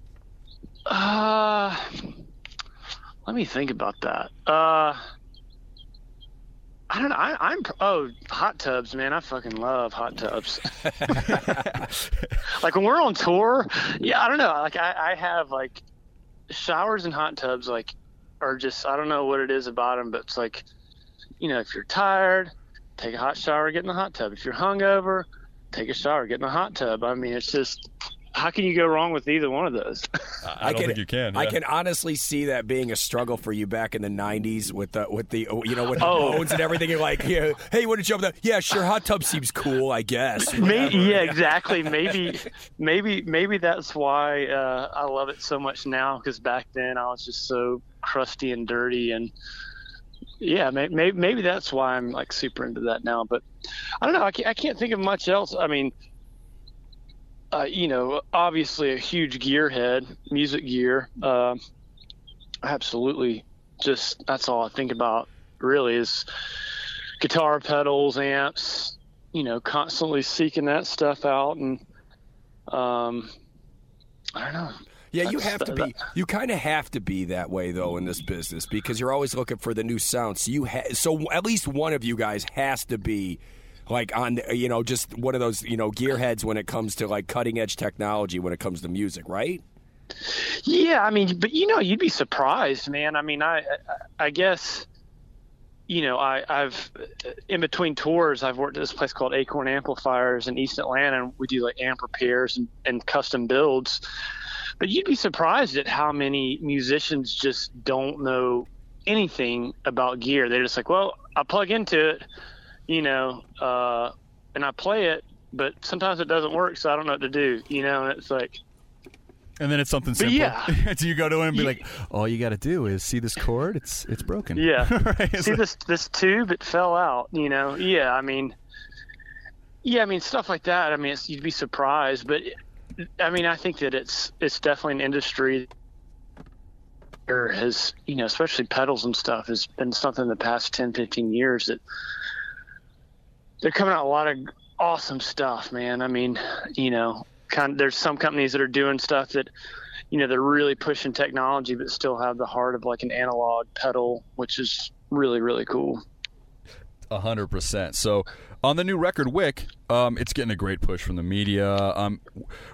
Uh, let me think about that. Uh, I don't know. I, I'm oh hot tubs, man. I fucking love hot tubs. like when we're on tour, yeah. I don't know. Like I, I have like showers and hot tubs. Like are just I don't know what it is about them, but it's like you know if you're tired, take a hot shower, get in the hot tub. If you're hungover, take a shower, get in the hot tub. I mean, it's just how can you go wrong with either one of those? I don't think you can. I can honestly see that being a struggle for you back in the '90s with the with the you know with the Oh. bones and everything. You're like, yeah, hey, you want to jump that? Yeah, sure. Hot tub seems cool, I guess. Maybe, yeah, exactly. Maybe, maybe, maybe that's why uh, I love it so much now. Because back then I was just so crusty and dirty, and yeah, maybe, maybe, maybe that's why I'm like super into that now. But I don't know. I can't, I can't think of much else. I mean, uh, you know, obviously a huge gearhead, music gear. Uh, absolutely, just that's all I think about. Really is guitar pedals, amps, you know, constantly seeking that stuff out and um I don't know. Yeah, you have to be. You kind of have to be that way though in this business because you're always looking for the new sound. So you ha- so at least one of you guys has to be like on you know just one of those you know gearheads when it comes to like cutting edge technology when it comes to music, right? Yeah, I mean, but you know, you'd be surprised, man. I mean, I, I, guess, you know, I, I've in between tours, I've worked at this place called Acorn Amplifiers in East Atlanta, and we do like amp repairs and, and custom builds. But you'd be surprised at how many musicians just don't know anything about gear. They're just like, well, I plug into it, you know, uh, and I play it, but sometimes it doesn't work, so I don't know what to do, you know. And it's like, And then it's something simple. yeah. so you go to him and be like, "All you got to do is see this cord; It's it's broken." Yeah. Right? See like- this this tube? It fell out. You know. Yeah. I mean. Yeah. I mean stuff like that. I mean, it's, you'd be surprised, but I mean, I think that it's it's definitely an industry. Or has you know, especially pedals and stuff, has been something in the past 10, 15 years that they're coming out a lot of awesome stuff, man. I mean, you know, kind of, there's some companies that are doing stuff that you know they're really pushing technology but still have the heart of like an analog pedal which is really really cool A hundred percent. So on the new record, Wick, um, it's getting a great push from the media. Um,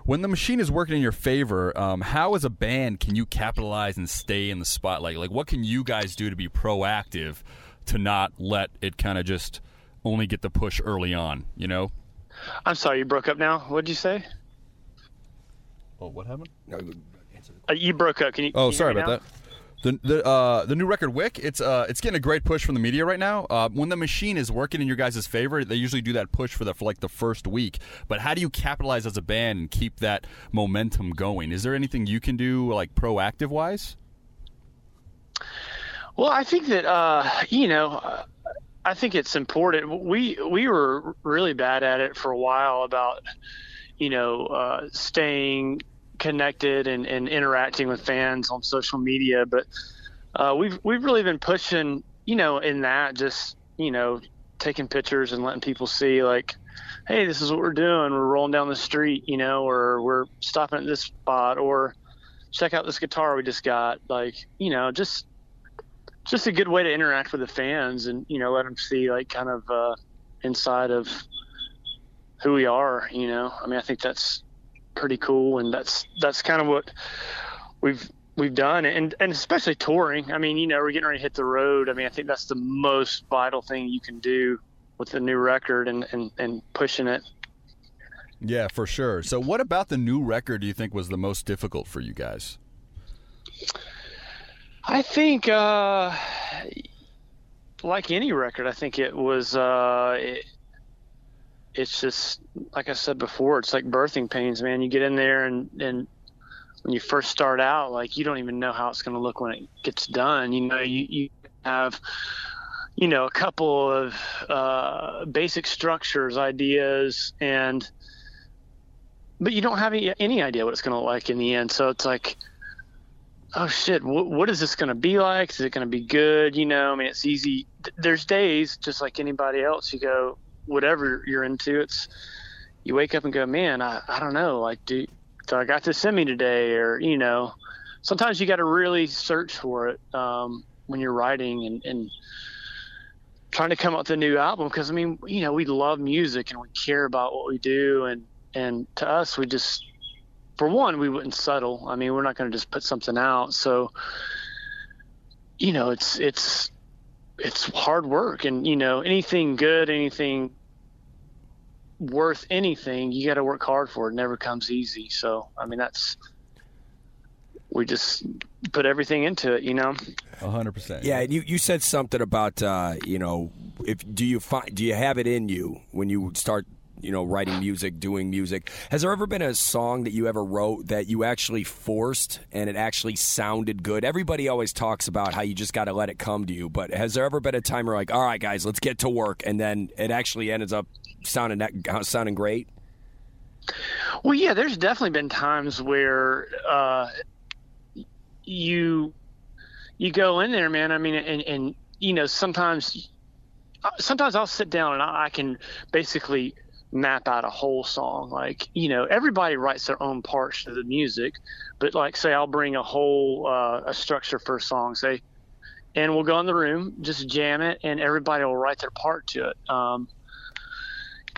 when the machine is working in your favor, um, how as a band can you capitalize and stay in the spotlight? Like, what can you guys do to be proactive to not let it kind of just only get the push early on? You know. i'm sorry you broke up now what'd you say Oh, what happened? uh, you broke up can you Oh, can you sorry hear me about that. The the uh, the new record Wick, it's uh it's getting a great push from the media right now. Uh, when the machine is working in your guys' favor, they usually do that push for the for like the first week. But how do you capitalize as a band and keep that momentum going? Is there anything you can do like proactive wise? Well, I think that uh, you know, uh, I think it's important. We we were really bad at it for a while about you know uh, staying connected and, and interacting with fans on social media, but uh, we've we've really been pushing you know in that just you know taking pictures and letting people see like hey this is what we're doing we're rolling down the street you know or we're stopping at this spot or check out this guitar we just got like you know just just a good way to interact with the fans and you know let them see like kind of uh, inside of who we are. You know, I mean, I think that's pretty cool, and that's that's kind of what we've we've done, and and especially touring. I mean, you know, we're getting ready to hit the road. I mean, I think that's the most vital thing you can do with the new record and and, and pushing it. Yeah, for sure. So, what about the new record do you think was the most difficult for you guys? I think, uh, like any record, I think it was. Uh, it, it's just like I said before. It's like birthing pains, man. You get in there and and when you first start out, like you don't even know how it's going to look when it gets done. You know, you you have you know a couple of uh, basic structures, ideas, and but you don't have any, any idea what it's going to look like in the end. So it's like oh shit, what, what is this going to be like? Is it going to be good? You know, I mean, it's easy. There's days just like anybody else. You go, whatever you're into, it's, you wake up and go, man, I, I don't know. Like, do, do I got this in me today? Or, you know, sometimes you got to really search for it um, when you're writing and, and trying to come up with a new album. Cause I mean, you know, we love music and we care about what we do. And, and to us, we just, for one, we wouldn't settle. I mean, we're not going to just put something out. So, you know, it's it's it's hard work, and you know, anything good, anything worth anything, you got to work hard for. It never comes easy. So, I mean, that's we just put everything into it. You know. A hundred percent. Yeah, and you, you said something about uh, you know if do you find do you have it in you when you start you know writing music, doing music? Has there ever been a song that you ever wrote that you actually forced and it actually sounded good? Everybody always talks about how you just got to let it come to you, but has there ever been a time where like, all right, guys, let's get to work, and then it actually ends up sounding that, sounding great? Well, yeah, there's definitely been times where uh, you you go in there, man. I mean, and and you know, sometimes sometimes I'll sit down and I, I can basically map out a whole song. Like, you know, everybody writes their own parts to the music, but like, say, I'll bring a whole uh, a structure for a song, say, and we'll go in the room, just jam it, and everybody will write their part to it. Um,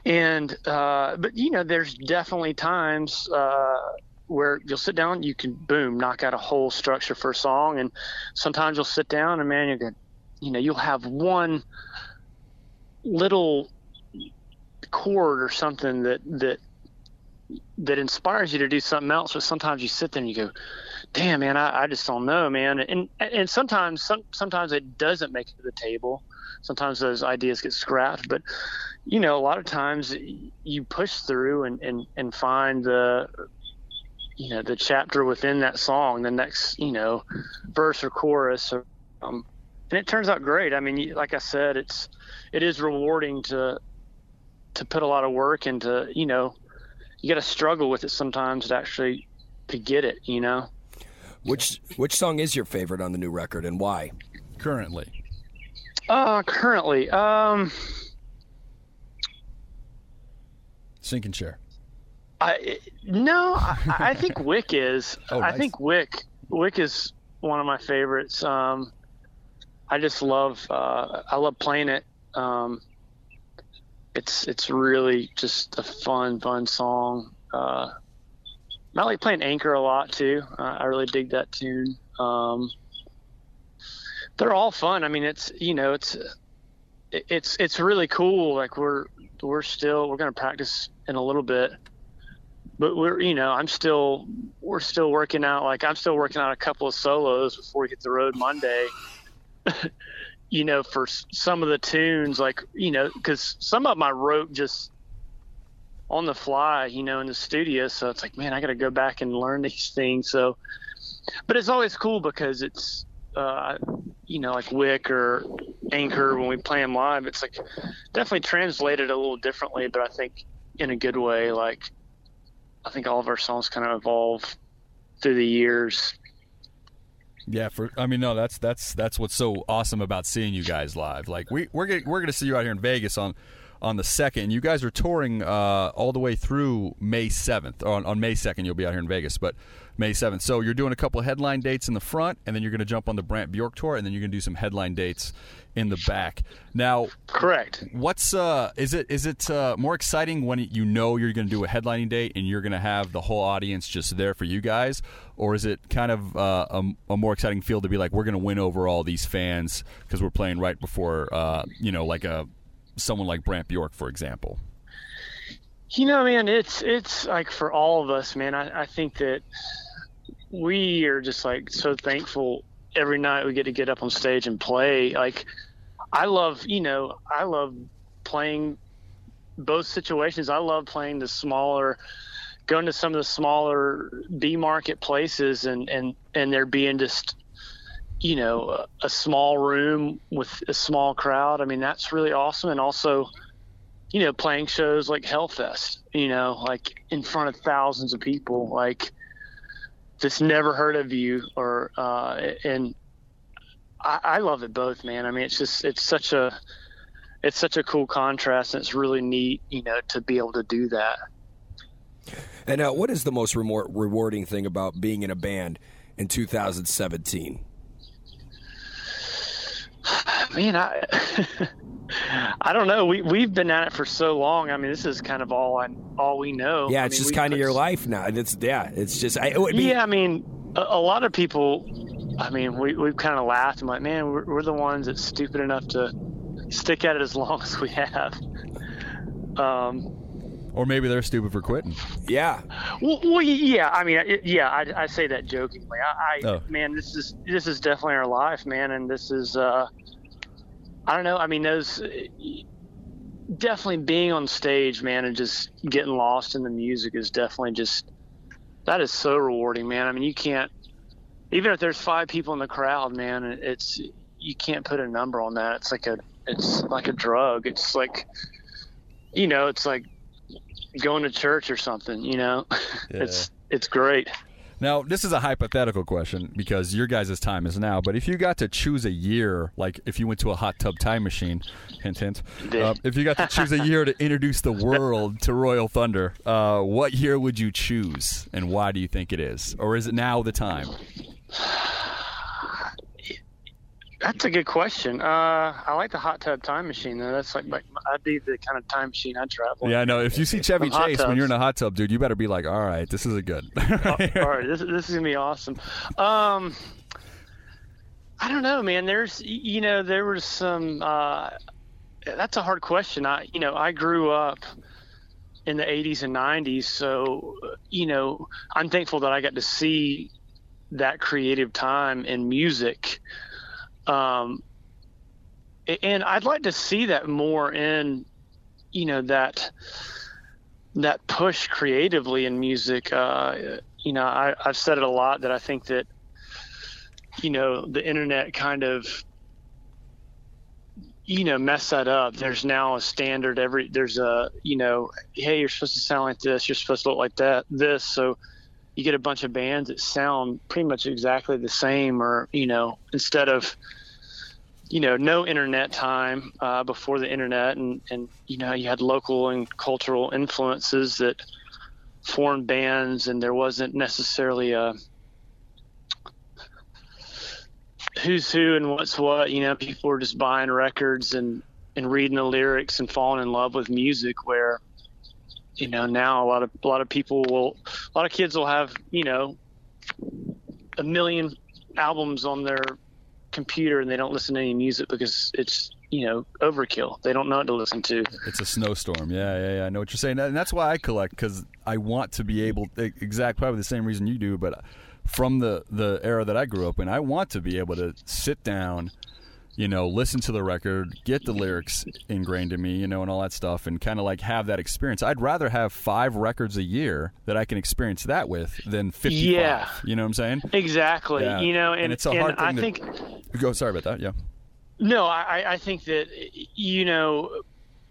and uh, but you know, there's definitely times uh, where you'll sit down, you can boom, knock out a whole structure for a song, and sometimes you'll sit down and man, you can, you know, you'll have one little chord or something that that that inspires you to do something else. But sometimes you sit there and you go, "Damn, man, I, I just don't know, man." And and sometimes some sometimes it doesn't make it to the table. Sometimes those ideas get scrapped, but you know, a lot of times you push through and and and find the you know the chapter within that song, the next you know verse or chorus, or, um, and it turns out great. I mean, like I said, it's it is rewarding to to put a lot of work into you know you got to struggle with it sometimes to actually to get it you know? Which which song is your favorite on the new record and why? Currently. Uh currently um sinking chair. I no i, I think wick is. Oh, nice. i think wick wick is one of my favorites. Um i just love uh i love playing it. Um it's it's really just a fun fun song. Uh, I like playing Anchor a lot too. Uh, I really dig that tune. Um, they're all fun. I mean, it's you know, it's it's it's really cool. Like we're we're still we're gonna practice in a little bit, but we're you know I'm still we're still working out. Like I'm still working out a couple of solos before we hit the road Monday. you know, for some of the tunes, like, you know, because some of them I wrote just on the fly, you know, in the studio. So it's like, man, I got to go back and learn these things. So, but it's always cool because it's, uh, you know, like Wick or Anchor when we play them live, it's like definitely translated a little differently, but I think in a good way. Like, I think all of our songs kind of evolve through the years. Yeah, for I mean, no, that's that's that's what's so awesome about seeing you guys live. Like we we're we're gonna see you out here in Vegas on on the second. You guys are touring uh, all the way through May seventh. On, on May second, you'll be out here in Vegas, but May seventh. So you're doing a couple of headline dates in the front, and then you're gonna jump on the Brant Bjork tour, and then you're gonna do some headline dates in the back. Now, correct. What's uh is it is it uh, more exciting when you know you're going to do a headlining date and you're going to have the whole audience just there for you guys, or is it kind of uh, a, a, more exciting feel to be like we're going to win over all these fans because we're playing right before uh, you know like a someone like Brant Bjork, for example. You know, man, it's it's like for all of us, man. I, I think that we are just like so thankful every night we get to get up on stage and play. Like, I love, you know, I love playing both situations. I love playing the smaller, going to some of the smaller B market places and, and, and there being just, you know, a, small room with a small crowd. I mean, that's really awesome. And also, you know, playing shows like Hellfest, you know, like in front of thousands of people, like, just never heard of you or uh, and I, I love it both man i mean it's just it's such a it's such a cool contrast and it's really neat you know to be able to do that and uh, what is the most rewarding thing about being in a band in 2017 man i I don't know. We we've been at it for so long. I mean, this is kind of all I all we know. Yeah, I it's mean, just kind of your life now. It's yeah, it's just. I, it yeah, I mean, a, a, lot of people. I mean, we we've kind of laughed. I'm like, man, we're, we're the ones that's stupid enough to stick at it as long as we have. Um, or maybe they're stupid for quitting. Yeah. Well, well yeah. I mean, it, yeah. I, I, say that jokingly. I, I oh. man, this is this is definitely our life, man, and this is. uh I don't know. I mean, those uh, definitely being on stage, man, and just getting lost in the music is definitely just that is so rewarding, man. I mean, you can't even if there's five people in the crowd, man. It's you can't put a number on that. It's like a it's like a drug. It's like you know, it's like going to church or something. You know, yeah. it's it's great. Now, this is a hypothetical question because your guys' time is now. But if you got to choose a year, like if you went to a hot tub time machine, hint, hint, uh, if you got to choose a year to introduce the world to Royal Thunder, uh, what year would you choose, and why do you think it is, or is it now the time? That's a good question. Uh, I like the hot tub time machine though. That's like, like I'd be the kind of time machine I'd travel. Yeah, I know. If you see Chevy Chase when you're in a hot tub, dude, you better be like, all right, this is a good. All right, this this is gonna be awesome. Um, I don't know, man. There's, you know, there was some. Uh, that's a hard question. I, you know, I grew up in the 80s and 90s, so you know, I'm thankful that I got to see that creative time in music. Um, and I'd like to see that more in, you know, that that push creatively in music. Uh, you know, I, I've said it a lot that I think that, you know, the internet kind of, you know, messed that up. There's now a standard. Every there's a, you know, hey, you're supposed to sound like this. You're supposed to look like that. This. So you get a bunch of bands that sound pretty much exactly the same, or you know, instead of you know, no internet time uh, before the internet, and and you know, you had local and cultural influences that formed bands, and there wasn't necessarily a who's who and what's what. You know, people were just buying records and and reading the lyrics and falling in love with music. Where you know now a lot of a lot of people will a lot of kids will have you know a million albums on their computer and they don't listen to any music because it's you know overkill. They don't know what to listen to. It's a snowstorm. Yeah, yeah, yeah. I know what you're saying, and that's why I collect because I want to be able. Exact, probably the same reason you do, but from the the era that I grew up in, I want to be able to sit down, you know, listen to the record, get the lyrics ingrained in me, you know, and all that stuff, and kind of like have that experience. I'd rather have five records a year that I can experience that with than fifty-five. Yeah. You know what I'm saying? Exactly. Yeah. You know, And and, it's a hard I thing to- think Go. Sorry about that. Yeah. no, I, I think that you know.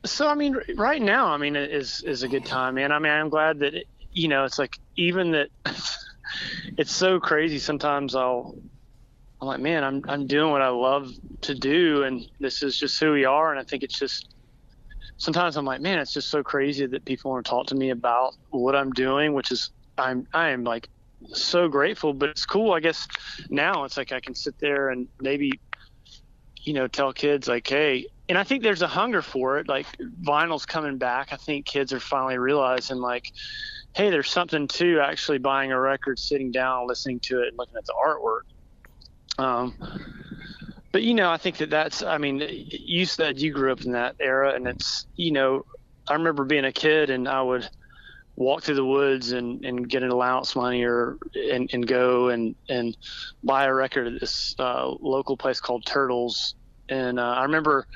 So I mean, right now, I mean, is is a good time, man. I mean, I'm glad that it, you know it's like even that. it's so crazy. Sometimes I'll. I'm like, man, I'm I'm doing what I love to do, and this is just who we are. And I think it's just. Sometimes I'm like, man, it's just so crazy that people want to talk to me about what I'm doing, which is I'm I am like so grateful. But it's cool, I guess. Now it's like I can sit there and maybe you know, tell kids like, hey, and I think there's a hunger for it. Like vinyl's coming back. I think kids are finally realizing like, hey, there's something to actually buying a record, sitting down, listening to it, and looking at the artwork. Um, but you know, I think that that's. I mean, you said you grew up in that era, and it's you know, I remember being a kid and I would walk through the woods and, and get an allowance money or and, and go and, and buy a record at this uh, local place called Turtles. And uh, I remember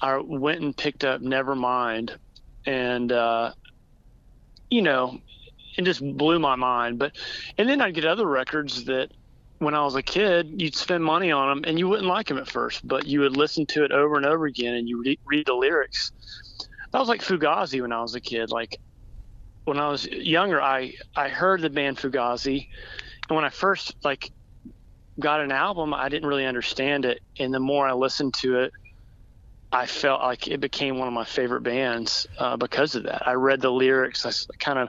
I went and picked up Nevermind and, uh, you know, it just blew my mind. But, and then I'd get other records that when I was a kid, you'd spend money on them and you wouldn't like them at first, but you would listen to it over and over again and you re- read the lyrics. That was like Fugazi when I was a kid. Like when I was younger, I I heard the band Fugazi, and when I first like got an album, I didn't really understand it, and the more I listened to it, I felt like it became one of my favorite bands uh, because of that. I read the lyrics, I kind of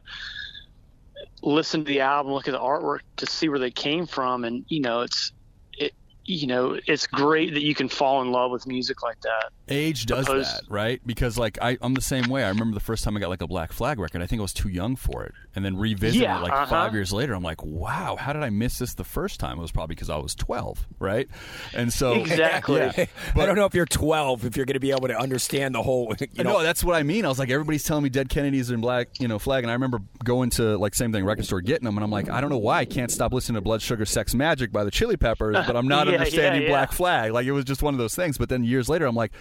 listened to the album, look at the artwork to see where they came from, and you know, it's it you know, it's great that you can fall in love with music like that. Age does Opposed- that, right? Because like I, I'm the same way. I remember the first time I got like a Black Flag record. I think I was too young for it, and then revisiting Yeah, it like uh-huh. five years later, I'm like, wow, how did I miss this the first time? It was probably because I was 12, right? And so Exactly. yeah. I don't know if you're 12 if you're going to be able to understand the whole. You know, no, that's what I mean. I was like, everybody's telling me Dead Kennedys and Black, you know, Flag, and I remember going to like same thing record store getting them, and I'm like, I don't know why I can't stop listening to Blood Sugar Sex Magik by the Chili Peppers, but I'm not Yeah, understanding yeah, yeah. Black Flag. Like it was just one of those things. But then years later, I'm like.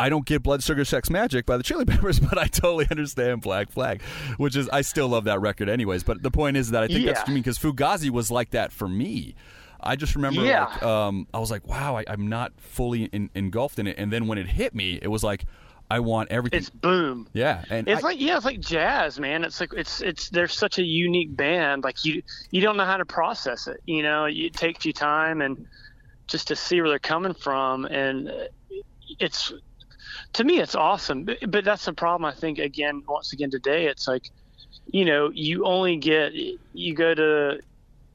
I don't get Blood Sugar Sex Magik by the Chili Peppers, but I totally understand Black Flag, which is I still love that record anyways. But the point is that I think that's what you mean because Fugazi was like that for me. I just remember Yeah. like um, I was like, wow, I, I'm not fully in, engulfed in it, and then when it hit me, it was like I want everything. It's boom. Yeah, and It's I- like yeah, it's like jazz, man. It's like it's it's there's such a unique band. Like you you don't know how to process it. You know, it takes you time and just to see where they're coming from, and it's to me it's awesome. But, but that's the problem. I think again, once again today, it's like, you know, you only get you go to,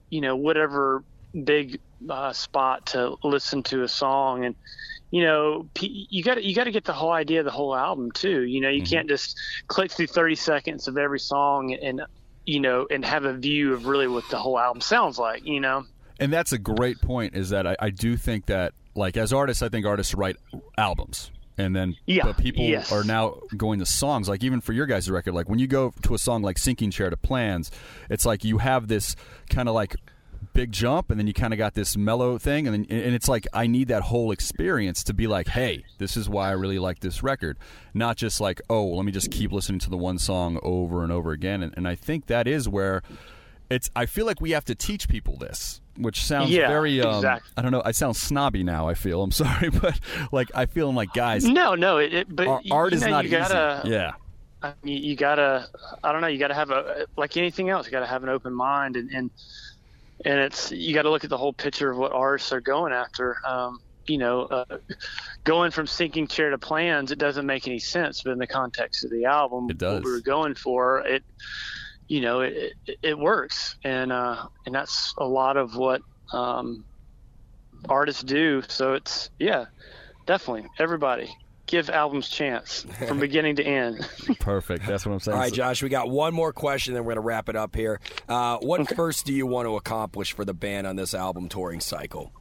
you know, whatever big uh, spot to listen to a song and you know you got you got to get the whole idea of the whole album too you know you can't just click through 30 seconds of every song and you know and have a view of really what the whole album sounds like you know And that's a great point. Is that I, I do think that like as artists, I think artists write albums. And then Yeah, but people yes. are now going to songs. Like even for your guys' record, like when you go to a song like Sinking Chair to Plans, it's like you have this kind of like big jump and then you kind of got this mellow thing and then and it's like I need that whole experience to be like, "Hey, this is why I really like this record." Not just like, "Oh, let me just keep listening to the one song over and over again." And, and I think that is where it's I feel like we have to teach people this, which sounds Yeah, very um, exactly. I don't know, I sound snobby now, I feel. I'm sorry, but like I feel like guys no no it, it but art is know, not you gotta, easy. Yeah. I mean, you gotta i don't know you gotta have a like anything else you gotta have an open mind and and, and it's you gotta look at the whole picture of what artists are going after um, you know uh, going from sinking chair to plans it doesn't make any sense but in the context of the album It does. what we were going for it you know it it, it works and uh and that's a lot of what um artists do so it's yeah definitely everybody give albums chance from beginning to end Perfect. That's what I'm saying. All right, Josh, we got one more question, then we're going to wrap it up here. Uh, what first do you want to accomplish for the band on this album touring cycle?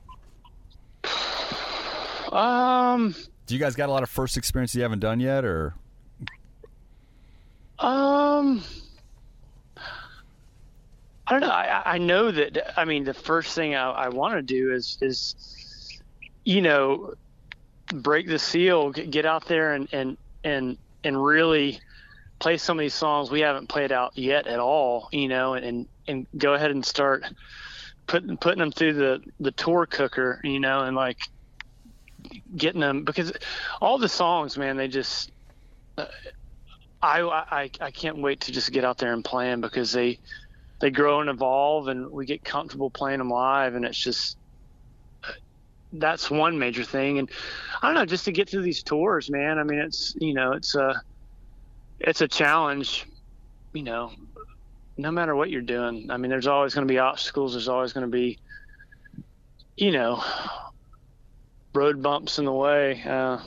um Do you guys got a lot of first experience you haven't done yet or Um, I don't know. I, I know that. I mean, the first thing I, I want to do is is you know break the seal, get out there and and and and really play some of these songs we haven't played out yet at all. You know, and and go ahead and start putting putting them through the the tour cooker. You know, and like getting them because all the songs, man, they just uh, I, I I can't wait to just get out there and play them because they they grow and evolve and we get comfortable playing them live and it's just that's one major thing and I don't know just to get through these tours man I mean it's you know it's a it's a challenge you know no matter what you're doing I mean there's always going to be obstacles there's always going to be you know road bumps in the way uh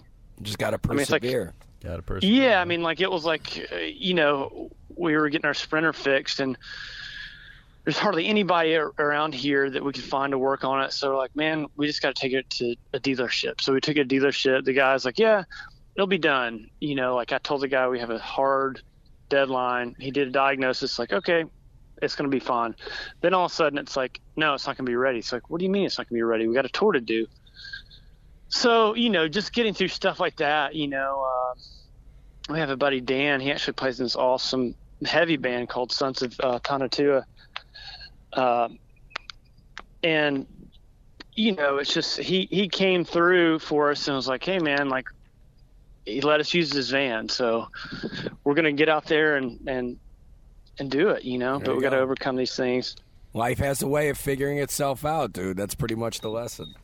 Just got to mean, like- persevere. got a person? yeah, I mean, like it was like, uh, you know, we were getting our sprinter fixed, and there's hardly anybody around here that we could find to work on it. So we're like, man, we just got to take it to a dealership. So we took it to a dealership. The guy's like, yeah, it'll be done. You know, like I told the guy we have a hard deadline. He did a diagnosis. Like, okay, it's going to be fine. Then all of a sudden, it's like, no, it's not going to be ready. It's like, what do you mean it's not going to be ready? We got a tour to do. So you know, just getting through stuff like that, you know. Uh, we have a buddy Dan. He actually plays in this awesome heavy band called Sons of uh, Tonatiuh. Um, and you know, it's just he he came through for us and was like, "Hey, man, like." He let us use his van, so we're gonna get out there and and and do it, you know. There but we got to overcome these things. Life has a way of figuring itself out, dude. That's pretty much the lesson.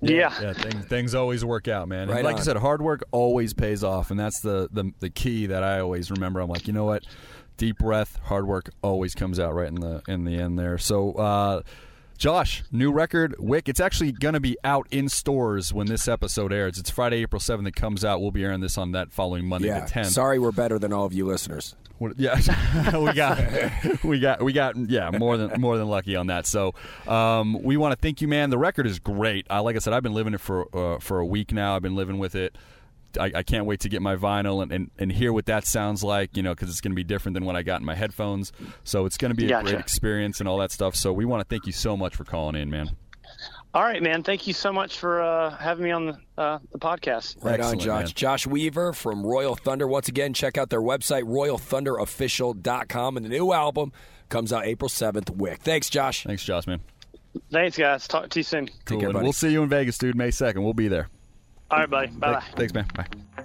Yeah, Yeah, things, things always work out, man. Right like on. I said, hard work always pays off, and that's the, the the key that I always remember. I'm like, you know what? Deep breath, hard work always comes out right in the in the end there. So, uh, Josh, new record, Wick. It's actually going to be out in stores when this episode airs. It's Friday, April 7th. It comes out. We'll be airing this on that following Monday Yeah. the 10th. Sorry, we're better than all of you listeners. What- Yeah, we got, we got, we got, yeah, more than more than lucky on that. So, um, we want to thank you, man. The record is great. Uh, like I said, I've been living it for uh, for a week now. I've been living with it. I, I can't wait to get my vinyl and, and, and hear what that sounds like. You know, because it's going to be different than what I got in my headphones. So it's going to be a Gotcha. great experience and all that stuff. So we want to thank you so much for calling in, man. All right, man. Thank you so much for uh, having me on the uh, the podcast. Right on, Josh. man. Josh Weaver from Royal Thunder. Once again, check out their website, royalthunderofficial.com. And the new album comes out April 7th, Wick. Thanks, Josh. Thanks, Josh, man. Thanks, guys. Talk to you soon. Cool. care, buddy. we'll see you in Vegas, dude. May second. We'll be there. All right, buddy. Bye bye. Thanks, man. Bye.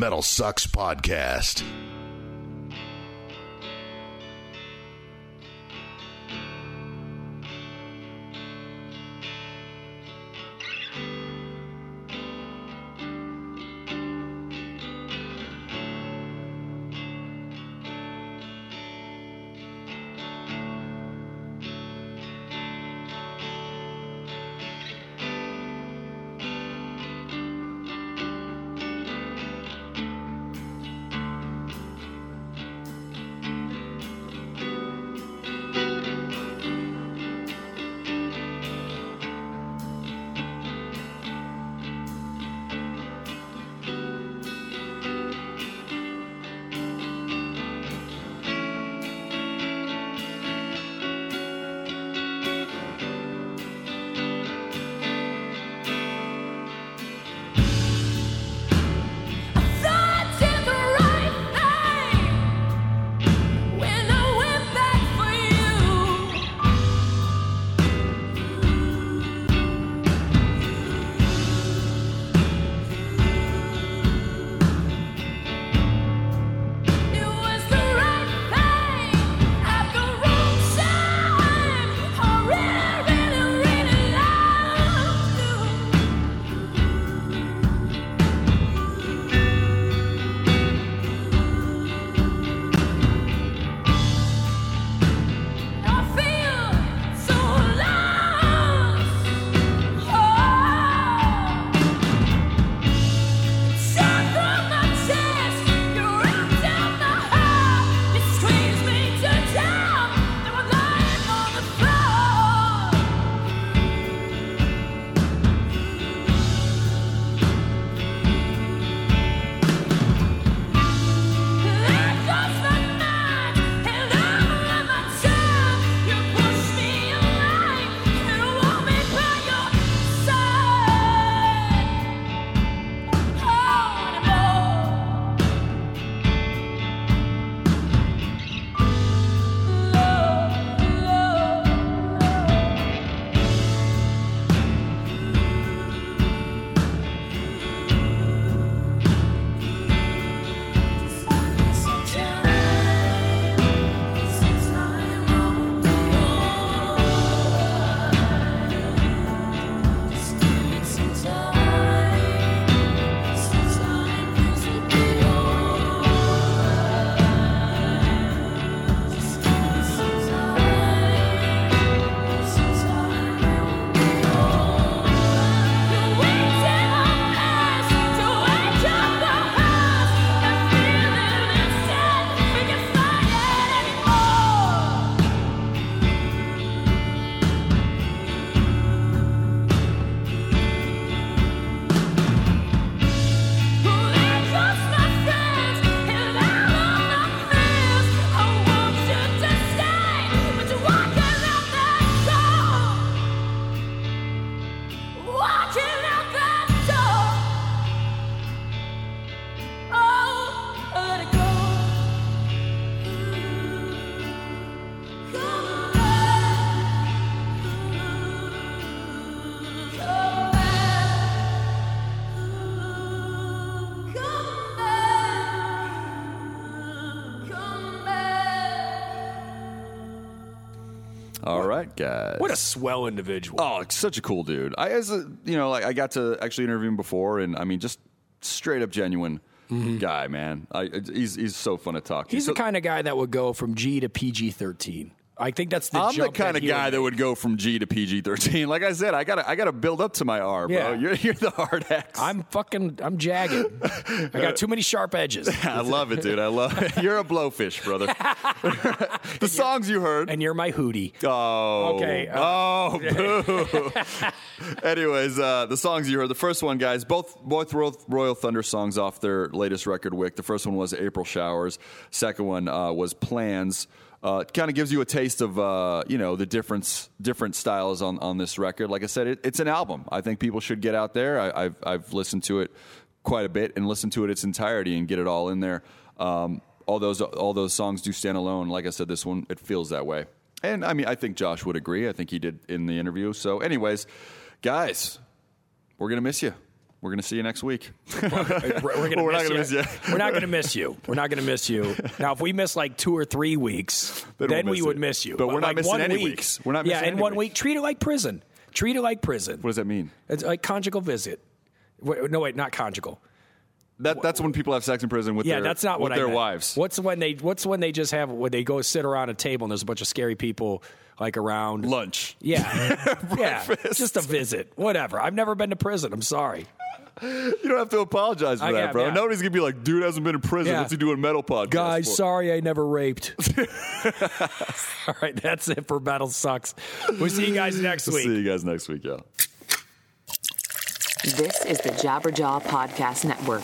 Metal Sucks Podcast. All right, guys. What a swell individual. Oh, such a cool dude. I as a you know, like I got to actually interview him before, and I mean, just straight up genuine guy, man. I, he's he's so fun to talk to. Mm-hmm. He's So- the kind of guy that would go from G to PG 13. I think that's the I'm the kind of guy that would go from G to PG thirteen. Like I said, I gotta I gotta build up to my R, bro. Yeah. You're, you're the hard X. I'm fucking, I'm jagged. I got too many sharp edges. I love it, dude. I love it. You're a blowfish, brother. the songs you heard. And you're my hootie. Oh. Okay, uh, oh, boo. Anyways, uh, the songs you heard. The first one, guys, both both Royal, Royal Thunder songs off their latest record, Wick. The first one was April Showers. Second one uh, was Plans. Uh, it kind of gives you a taste of uh, you know the difference different styles on, on this record. Like I said, it, it's an album. I think people should get out there. I, I've I've listened to it quite a bit and listened to it its entirety and get it all in there. Um, all those all those songs do stand alone. Like I said, this one it feels that way. And I mean, I think Josh would agree. I think he did in the interview. So, anyways, guys, we're gonna miss you. We're gonna see you next week. We're, we're Well, we're not miss gonna miss you. We're not going to miss you. We're not going to miss you. Now, if we miss like two or three weeks, Then then, we'll we miss would you. miss you. But we're not like missing one any week, weeks. We're not Yeah, in any one week, treat it like prison. Treat it like prison. what does that mean? It's like conjugal visit. Wait, no, wait, not conjugal. That that's when people have sex in prison with Yeah, their that's not what their wives. What's when they? What's when they just have when they go sit around a table and there's a bunch of scary people like around Lunch. Yeah, yeah, just a visit, whatever. I've never been to prison. I'm sorry. You don't have to apologize for I that, have, bro. yeah. Nobody's gonna be like, dude hasn't been in prison. Yeah. What's he doing metal podcast? Guys, for?" sorry I never raped. All right, that's it for MetalSucks. We'll see you guys next week. See you guys next week, y'all. This is the Jabberjaw Podcast Network.